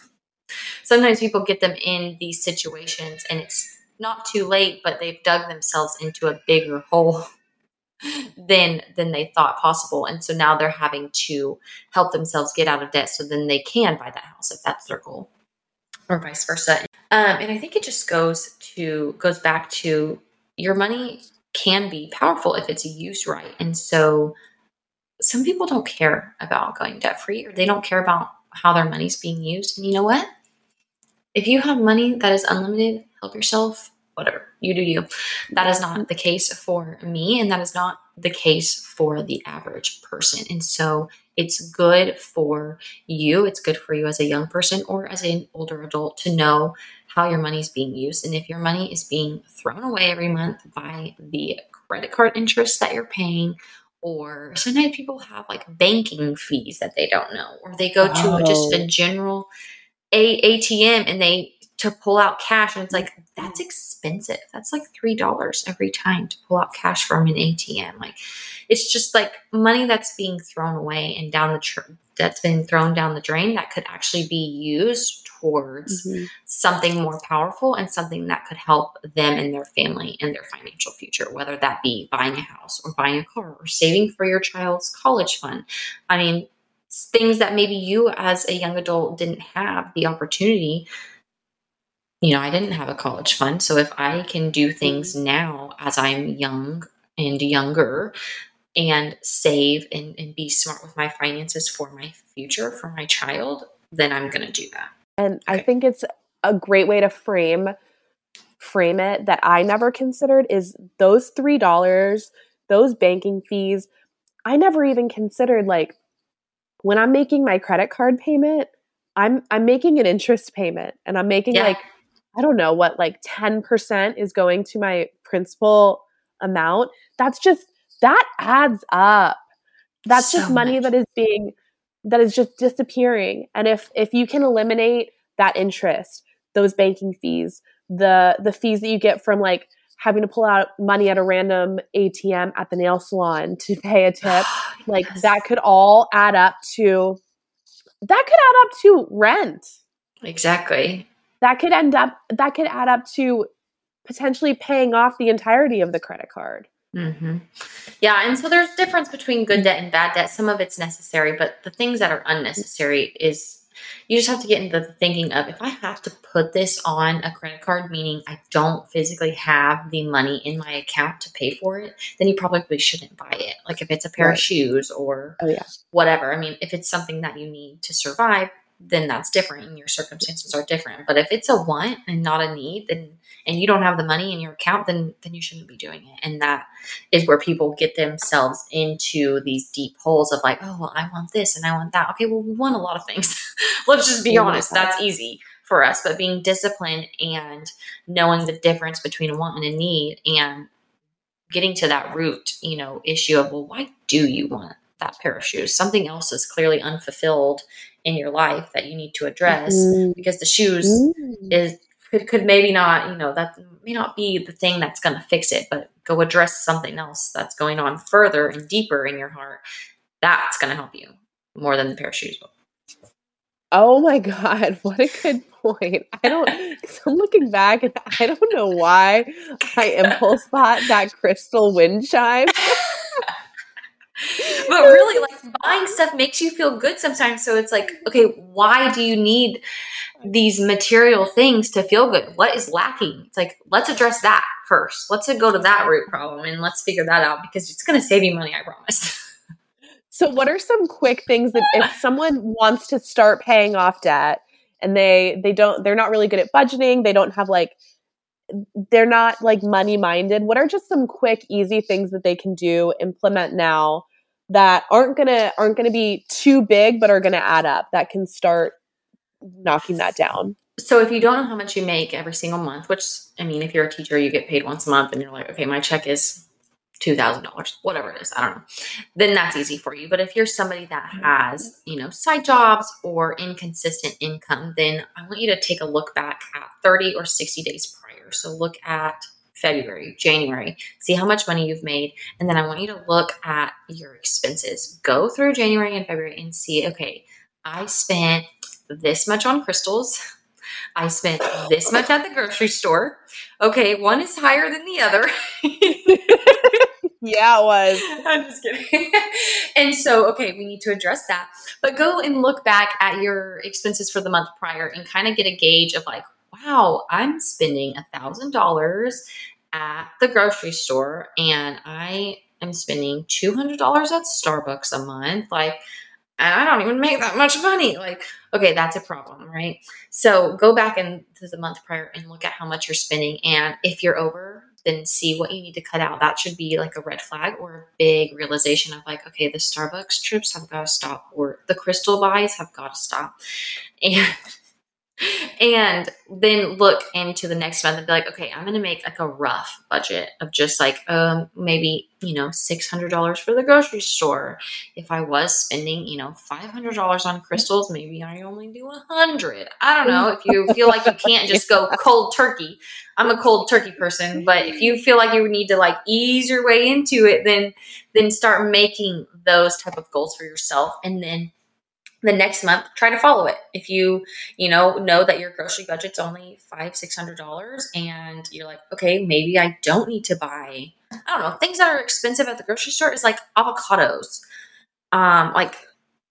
sometimes people get them in these situations and it's not too late, but they've dug themselves into a bigger hole than than they thought possible. And so now they're having to help themselves get out of debt so then they can buy that house if that's their goal. Or vice versa. Um, and I think it just goes to goes back to your money can be powerful if it's used right. And so some people don't care about going debt free or they don't care about how their money's being used. And you know what? If you have money that is unlimited, help yourself, whatever, you do you. That is not the case for me, and that is not the case for the average person. And so it's good for you, it's good for you as a young person or as an older adult to know how your money is being used. And if your money is being thrown away every month by the credit card interest that you're paying, or sometimes people have like banking fees that they don't know, or they go to oh. just a oh. general a- ATM and they to pull out cash and it's like that's mm-hmm. expensive. That's like three dollars every time to pull out cash from an atm like it's just like money that's being thrown away and down the tr- that's been thrown down the drain that could actually be used towards mm-hmm. something more powerful and something that could help them and their family and their financial future, whether that be buying a house or buying a car or saving for your child's college fund. I mean, things that maybe you as a young adult didn't have the opportunity. You know, I didn't have a college fund. So if I can do things mm-hmm. now as I'm young and younger and save and, and be smart with my finances for my future, for my child, then I'm going to do that. And okay. I think it's a great way to frame frame it that I never considered is those $3, those banking fees. I never even considered like when I'm making my credit card payment, I'm I'm making an interest payment and I'm making yeah. like I don't know what like 10% is going to my principal amount. That's just that adds up. That's so just money much. that is being that is just disappearing. And if if you can eliminate that interest, those banking fees, the the fees that you get from like having to pull out money at a random ATM at the nail salon to pay a tip, like yes. that could all add up to that could add up to rent. Exactly. That could end up that could add up to potentially paying off the entirety of the credit card. Mm-hmm. Yeah, and so there's difference between good debt and bad debt. Some of it's necessary, but the things that are unnecessary is you just have to get into the thinking of if I have to put this on a credit card, meaning I don't physically have the money in my account to pay for it, then you probably shouldn't buy it. Like if it's a pair right. of shoes or oh, yeah. whatever. I mean, if it's something that you need to survive, then that's different and your circumstances are different. But if it's a want and not a need, then and you don't have the money in your account, then then you shouldn't be doing it. And that is where people get themselves into these deep holes of like, oh well, I want this and I want that. Okay, well, we want a lot of things. Let's just be honest. That's easy for us. But being disciplined and knowing the difference between a want and a need and getting to that root, you know, issue of well, why do you want that pair of shoes? Something else is clearly unfulfilled in your life that you need to address mm-hmm. because the shoes mm-hmm. is could, could maybe not you know that may not be the thing that's going to fix it but go address something else that's going on further and deeper in your heart that's going to help you more than the pair of shoes will Oh my god, what a good point. I don't I'm looking back and I don't know why I impulse bought that crystal wind chime. but really, like buying stuff makes you feel good sometimes. So it's like, okay, why do you need these material things to feel good? What is lacking? It's like, let's address that first. Let's go to that root problem and let's figure that out because it's going to save you money, I promise. So, what are some quick things that if someone wants to start paying off debt and they they don't they're not really good at budgeting, they don't have like they're not like money minded. What are just some quick easy things that they can do implement now that aren't to aren't to be too big but are to add up that can start knocking that down? So if you don't know how much you make every single month, which I mean if you're a teacher you get paid once a month and you're like, okay, my check is $2000 whatever it is i don't know then that's easy for you but if you're somebody that mm-hmm. has you know side jobs or inconsistent income then i want you to take a look back at 30 or 60 days prior so look at february january see how much money you've made and then i want you to look at your expenses go through january and february and see okay i spent this much on crystals I spent this much at the grocery store. Okay, one is higher than the other. yeah, it was. I'm just kidding. and so, okay, we need to address that. But go and look back at your expenses for the month prior and kind of get a gauge of like, wow, I'm spending a thousand dollars at the grocery store and I am spending two hundred dollars at Starbucks a month. Like and I don't even make that much money. Like, okay, that's a problem, right? So go back into the month prior and look at how much you're spending. And if you're over, then see what you need to cut out. That should be like a red flag or a big realization of like, okay, the Starbucks trips have got to stop, or the crystal buys have got to stop. And and then look into the next month and be like, okay, I'm going to make like a rough budget of just like um, maybe you know six hundred dollars for the grocery store. If I was spending you know five hundred dollars on crystals, maybe I only do a hundred. I don't know. If you feel like you can't just go cold turkey, I'm a cold turkey person, but if you feel like you need to like ease your way into it, then then start making those type of goals for yourself, and then the next month try to follow it. If you you know know that your grocery budget's only five six hundred dollars and you're like okay maybe i don't need to buy i don't know things that are expensive at the grocery store is like avocados. Um like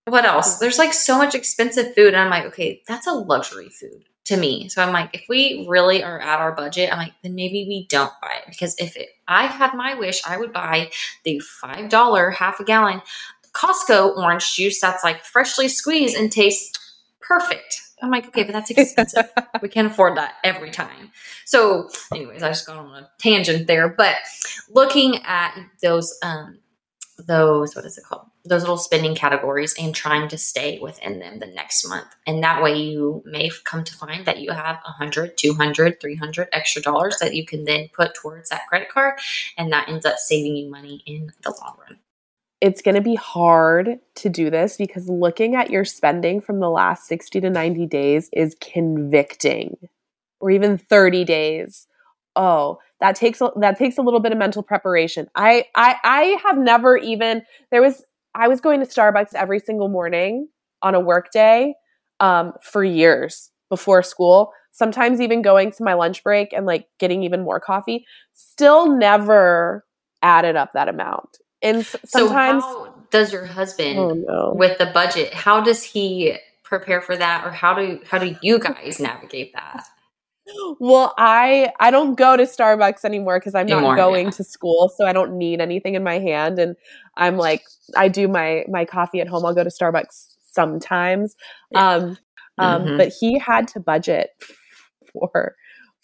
what else? There's like so much expensive food and i'm like okay that's a luxury food to me. So i'm like if we really are at our budget i'm like then maybe we don't buy it. Because if it, i had my wish i would buy the five dollar half a gallon Costco orange juice that's like freshly squeezed and tastes perfect. I'm like, okay, but that's expensive. we can't afford that every time. So, anyways, I just got on a tangent there. But looking at those, um, those what is it called? Those little spending categories and trying to stay within them the next month. And that way you may come to find that you have 100, 200, 300 extra dollars that you can then put towards that credit card. And that ends up saving you money in the long run it's going to be hard to do this because looking at your spending from the last 60 to 90 days is convicting or even 30 days. Oh that takes a, that takes a little bit of mental preparation. I i i have never even there was i was going to starbucks every single morning on a work day um, for years before school sometimes even going to my lunch break and like getting even more coffee still never added up that amount and sometimes so does your husband oh, no. with the budget how does he prepare for that or how do how do you guys navigate that well i i don't go to starbucks anymore because i'm not going yeah. to school so i don't need anything in my hand and i'm like i do my my coffee at home i'll go to starbucks sometimes yeah. um um mm-hmm. but he had to budget for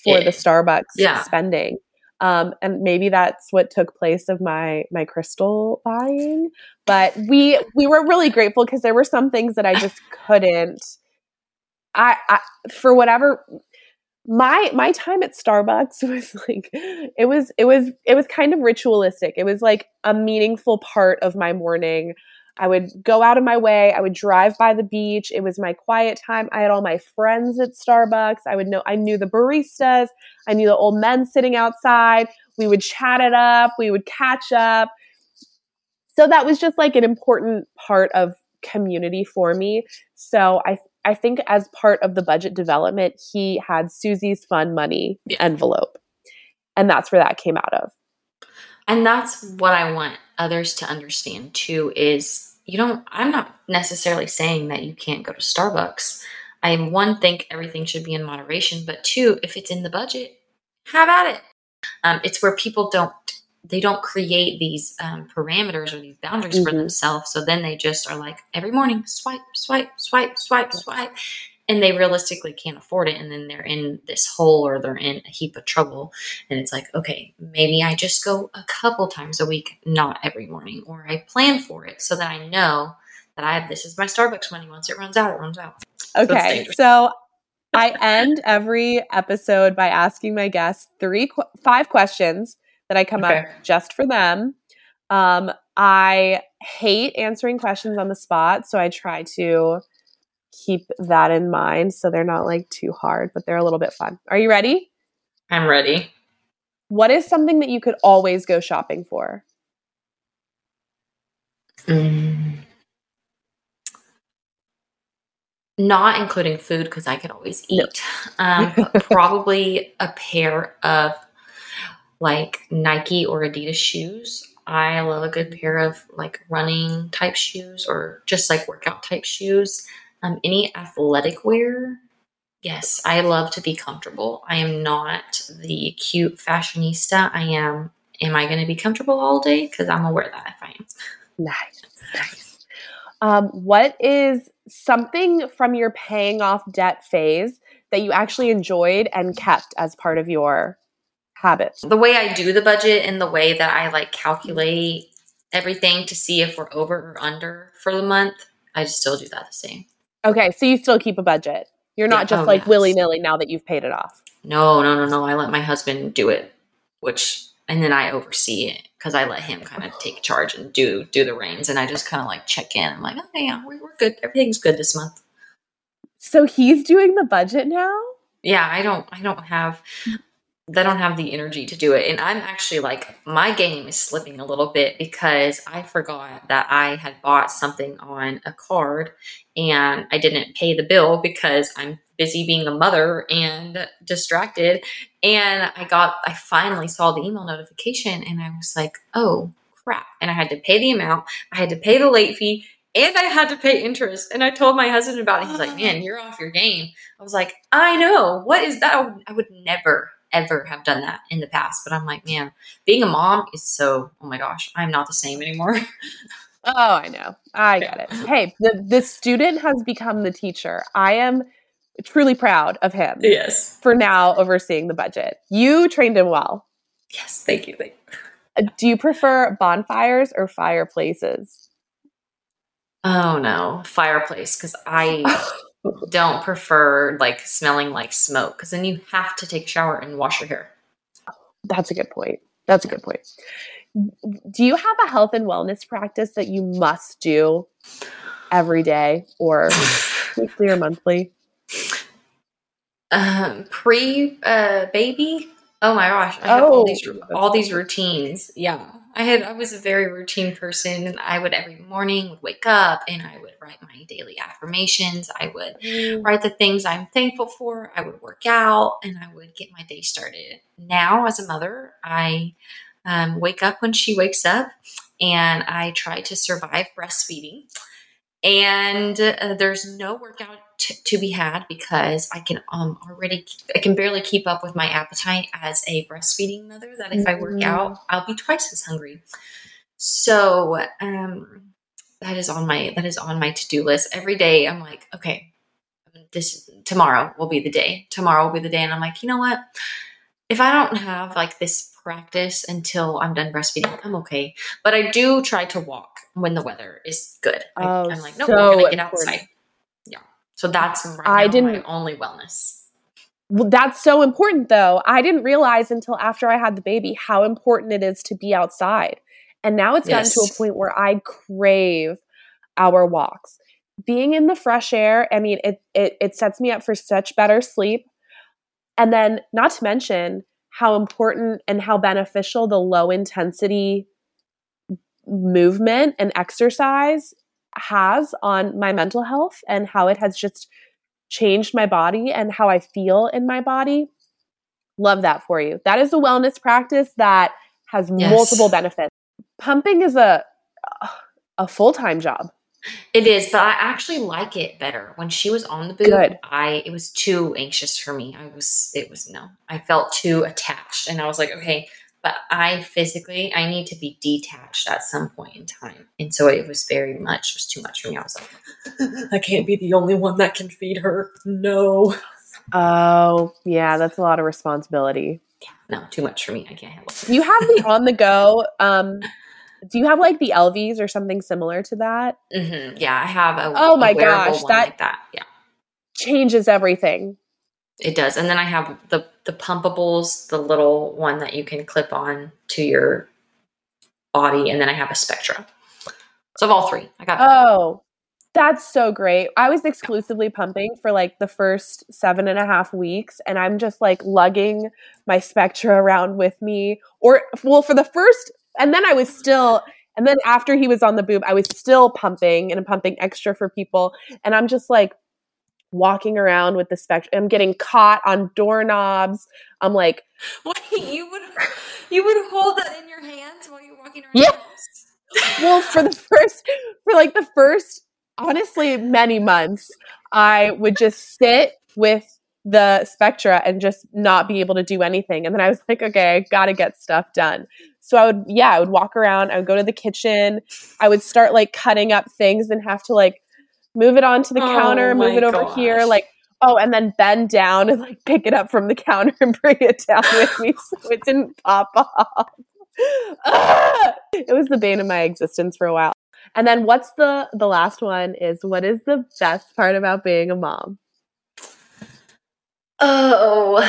for yeah. the starbucks spending um, and maybe that's what took place of my my crystal buying. But we we were really grateful because there were some things that I just couldn't. I, I for whatever my my time at Starbucks was like it was it was it was kind of ritualistic. It was like a meaningful part of my morning. I would go out of my way. I would drive by the beach. It was my quiet time. I had all my friends at Starbucks. I would know, I knew the baristas. I knew the old men sitting outside. We would chat it up. We would catch up. So that was just like an important part of community for me. So I, I think as part of the budget development, he had Suzy's fun money yeah. envelope. And that's where that came out of. And that's what I want others to understand too is you don't, I'm not necessarily saying that you can't go to Starbucks. i am one, think everything should be in moderation, but two, if it's in the budget, have at it. Um, it's where people don't they don't create these um, parameters or these boundaries mm-hmm. for themselves. So then they just are like every morning swipe, swipe, swipe, swipe, swipe, and they realistically can't afford it. And then they're in this hole or they're in a heap of trouble. And it's like, okay, maybe I just go a couple times a week, not every morning, or I plan for it so that I know that I have this is my Starbucks money. Once it runs out, it runs out. Okay, so, so I end every episode by asking my guests three, five questions that I come okay. up just for them. Um, I hate answering questions on the spot, so I try to keep that in mind so they're not like too hard, but they're a little bit fun. Are you ready? I'm ready. What is something that you could always go shopping for? Mm. Not including food because I could always eat. No. um, probably a pair of like Nike or Adidas shoes. I love a good pair of like running type shoes or just like workout type shoes. Um, any athletic wear. Yes, I love to be comfortable. I am not the cute fashionista. I am. Am I going to be comfortable all day? Because I'm aware that if I am. Nice, nice. Um, what is something from your paying off debt phase that you actually enjoyed and kept as part of your habits? The way I do the budget and the way that I like calculate everything to see if we're over or under for the month, I still do that the same. Okay, so you still keep a budget. You're not yeah, just oh, like yes. willy nilly now that you've paid it off. No, no, no, no. I let my husband do it, which and then I oversee it because I let him kind of take charge and do do the reins, and I just kind of like check in. I'm like, oh yeah, we're good. Everything's good this month. So he's doing the budget now. Yeah, I don't. I don't have they don't have the energy to do it. And I'm actually like, my game is slipping a little bit because I forgot that I had bought something on a card and I didn't pay the bill because I'm busy being a mother and distracted. And I got, I finally saw the email notification and I was like, oh crap. And I had to pay the amount, I had to pay the late fee. And I had to pay interest. And I told my husband about it. He's like, man, you're off your game. I was like, I know. What is that? I would never ever have done that in the past. But I'm like, man, being a mom is so, oh my gosh, I'm not the same anymore. oh, I know. I get it. Hey, the, the student has become the teacher. I am truly proud of him. Yes. For now overseeing the budget. You trained him well. Yes, thank you. Thank you. Uh, do you prefer bonfires or fireplaces? Oh no, fireplace because I don't prefer like smelling like smoke because then you have to take a shower and wash your hair. That's a good point. That's a good point. Do you have a health and wellness practice that you must do every day or weekly or monthly? Um, pre uh, baby. Oh my gosh, I have oh, all these all these routines. Yeah. I had I was a very routine person and I would every morning would wake up and I would write my daily affirmations. I would mm. write the things I'm thankful for. I would work out and I would get my day started. Now as a mother, I um, wake up when she wakes up and I try to survive breastfeeding. And uh, there's no workout t- to be had because I can um already I can barely keep up with my appetite as a breastfeeding mother. That if mm-hmm. I work mm-hmm. out, I'll be twice as hungry. So um, that is on my that is on my to do list every day. I'm like, okay, this tomorrow will be the day. Tomorrow will be the day, and I'm like, you know what? If I don't have like this practice until I'm done breastfeeding, I'm okay. But I do try to walk when the weather is good. Oh, I, am like, no, so we're gonna get important. outside. Yeah. So that's right I didn't, my only wellness. Well, that's so important though. I didn't realize until after I had the baby how important it is to be outside. And now it's gotten to a point where I crave our walks. Being in the fresh air, I mean, it, it it sets me up for such better sleep. And then not to mention how important and how beneficial the low intensity movement and exercise has on my mental health and how it has just changed my body and how I feel in my body. Love that for you. That is a wellness practice that has yes. multiple benefits. pumping is a a full time job. It is, but I actually like it better. When she was on the boob, Good. I it was too anxious for me. I was it was no. I felt too attached and I was like, okay, but I physically I need to be detached at some point in time. And so it was very much it was too much for me. I was like, I can't be the only one that can feed her. No. Oh, yeah, that's a lot of responsibility. Yeah, No, too much for me. I can't handle it. You have the on the go? Um, do you have like the Elvies or something similar to that? Mm-hmm. Yeah, I have a Oh my a gosh, that- like that. Yeah. Changes everything. It does. And then I have the the pumpables, the little one that you can clip on to your body, and then I have a Spectra. So I have all three. I got Oh, that's so great. I was exclusively pumping for like the first seven and a half weeks, and I'm just like lugging my Spectra around with me. Or, well, for the first, and then I was still, and then after he was on the boob, I was still pumping and pumping extra for people. And I'm just like walking around with the Spectra. I'm getting caught on doorknobs. I'm like, Wait, you would you would hold that in your hands while you're walking around Yeah. well for the first for like the first honestly many months i would just sit with the spectra and just not be able to do anything and then i was like okay i gotta get stuff done so i would yeah i would walk around i would go to the kitchen i would start like cutting up things and have to like move it onto the Oh counter move it over here like oh and then bend down and like pick it up from the counter and bring it down with me so it didn't pop off Ah! it was the bane of my existence for a while and then what's the the last one is what is the best part about being a mom Oh,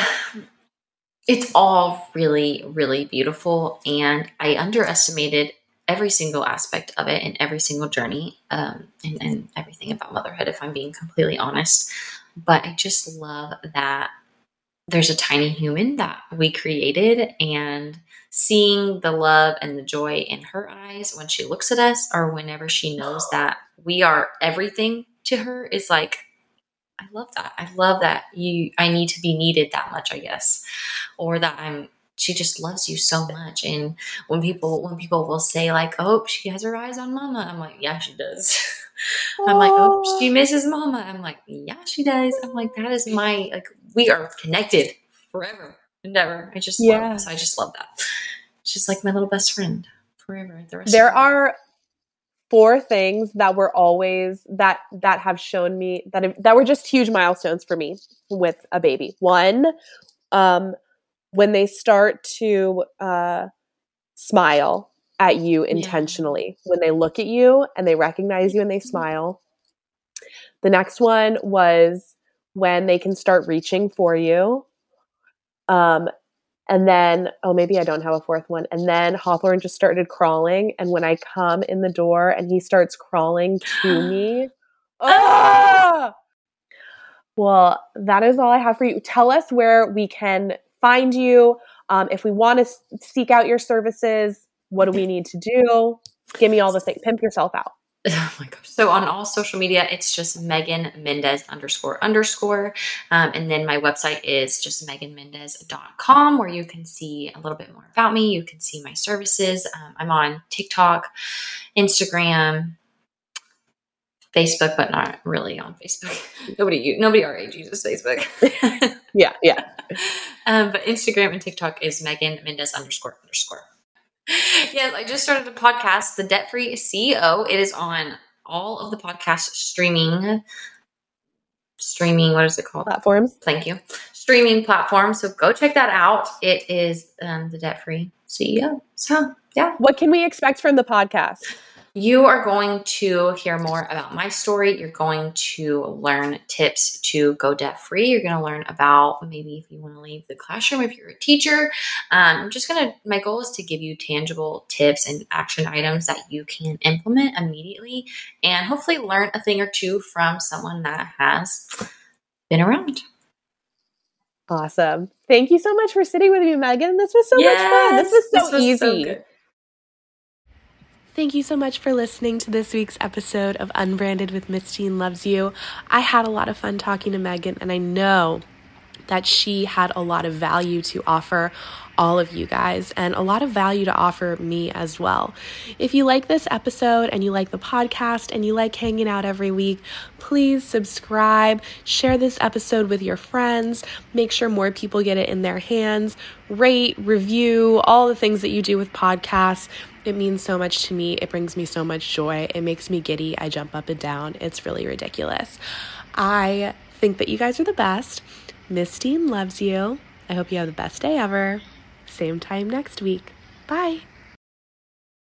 it's all really, really beautiful. And I underestimated every single aspect of it and every single journey um, and, and everything about motherhood, if I'm being completely honest. But I just love that there's a tiny human that we created and seeing the love and the joy in her eyes when she looks at us or whenever she knows that we are everything to her is like I love that. I love that you I need to be needed that much, I guess. Or that I'm she just loves you so much. And when people when people will say like, "Oh, she has her eyes on mama." I'm like, "Yeah, she does." I'm like, "Oh, she misses mama." I'm like, "Yeah, she does." I'm like, "That is my like we are connected forever and ever." I just Yeah. love so I just love that. She's like my little best friend forever. The there are four things that were always that that have shown me that that were just huge milestones for me with a baby one um when they start to uh smile at you intentionally when they look at you and they recognize you and they smile the next one was when they can start reaching for you um and then, oh, maybe I don't have a fourth one. And then Hawthorne just started crawling. And when I come in the door and he starts crawling to me, ah! Well, that is all I have for you. Tell us where we can find you. Um, if we want to seek out your services, what do we need to do? Give me all the things. Pimp yourself out. Oh my gosh. So on all social media, it's just Megan Mendez underscore underscore. Um, and then my website is just meganmendez.com where you can see a little bit more about me. You can see my services. Um, I'm on TikTok, Instagram, Facebook, but not really on Facebook. nobody, nobody our age uses Facebook. Yeah, yeah. um, but Instagram and TikTok is Megan Mendez underscore underscore. Yes, I just started a podcast, The Debt Free CEO. It is on all of the podcast streaming, streaming. What is it called? Platforms. Thank you. Streaming platform. So go check that out. It is um, The Debt Free CEO. So yeah, What can we expect from the podcast? You are going to hear more about my story. You're going to learn tips to go debt free. You're going to learn about maybe if you want to leave the classroom, if you're a teacher. Um, I'm just going to, my goal is to give you tangible tips and action items that you can implement immediately and hopefully learn a thing or two from someone that has been around. Awesome. Thank you so much for sitting with me, Megan. This was so much fun. This was so easy. good. Thank you so much for listening to this week's episode of Unbranded with Miss Dean Loves You. I had a lot of fun talking to Megan, and I know that she had a lot of value to offer all of you guys and a lot of value to offer me as well. If you like this episode and you like the podcast and you like hanging out every week, please subscribe, share this episode with your friends, make sure more people get it in their hands, rate, review, all the things that you do with podcasts. It means so much to me. It brings me so much joy. It makes me giddy. I jump up and down. It's really ridiculous. I think that you guys are the best. Miss Dean loves you. I hope you have the best day ever. Same time next week. Bye.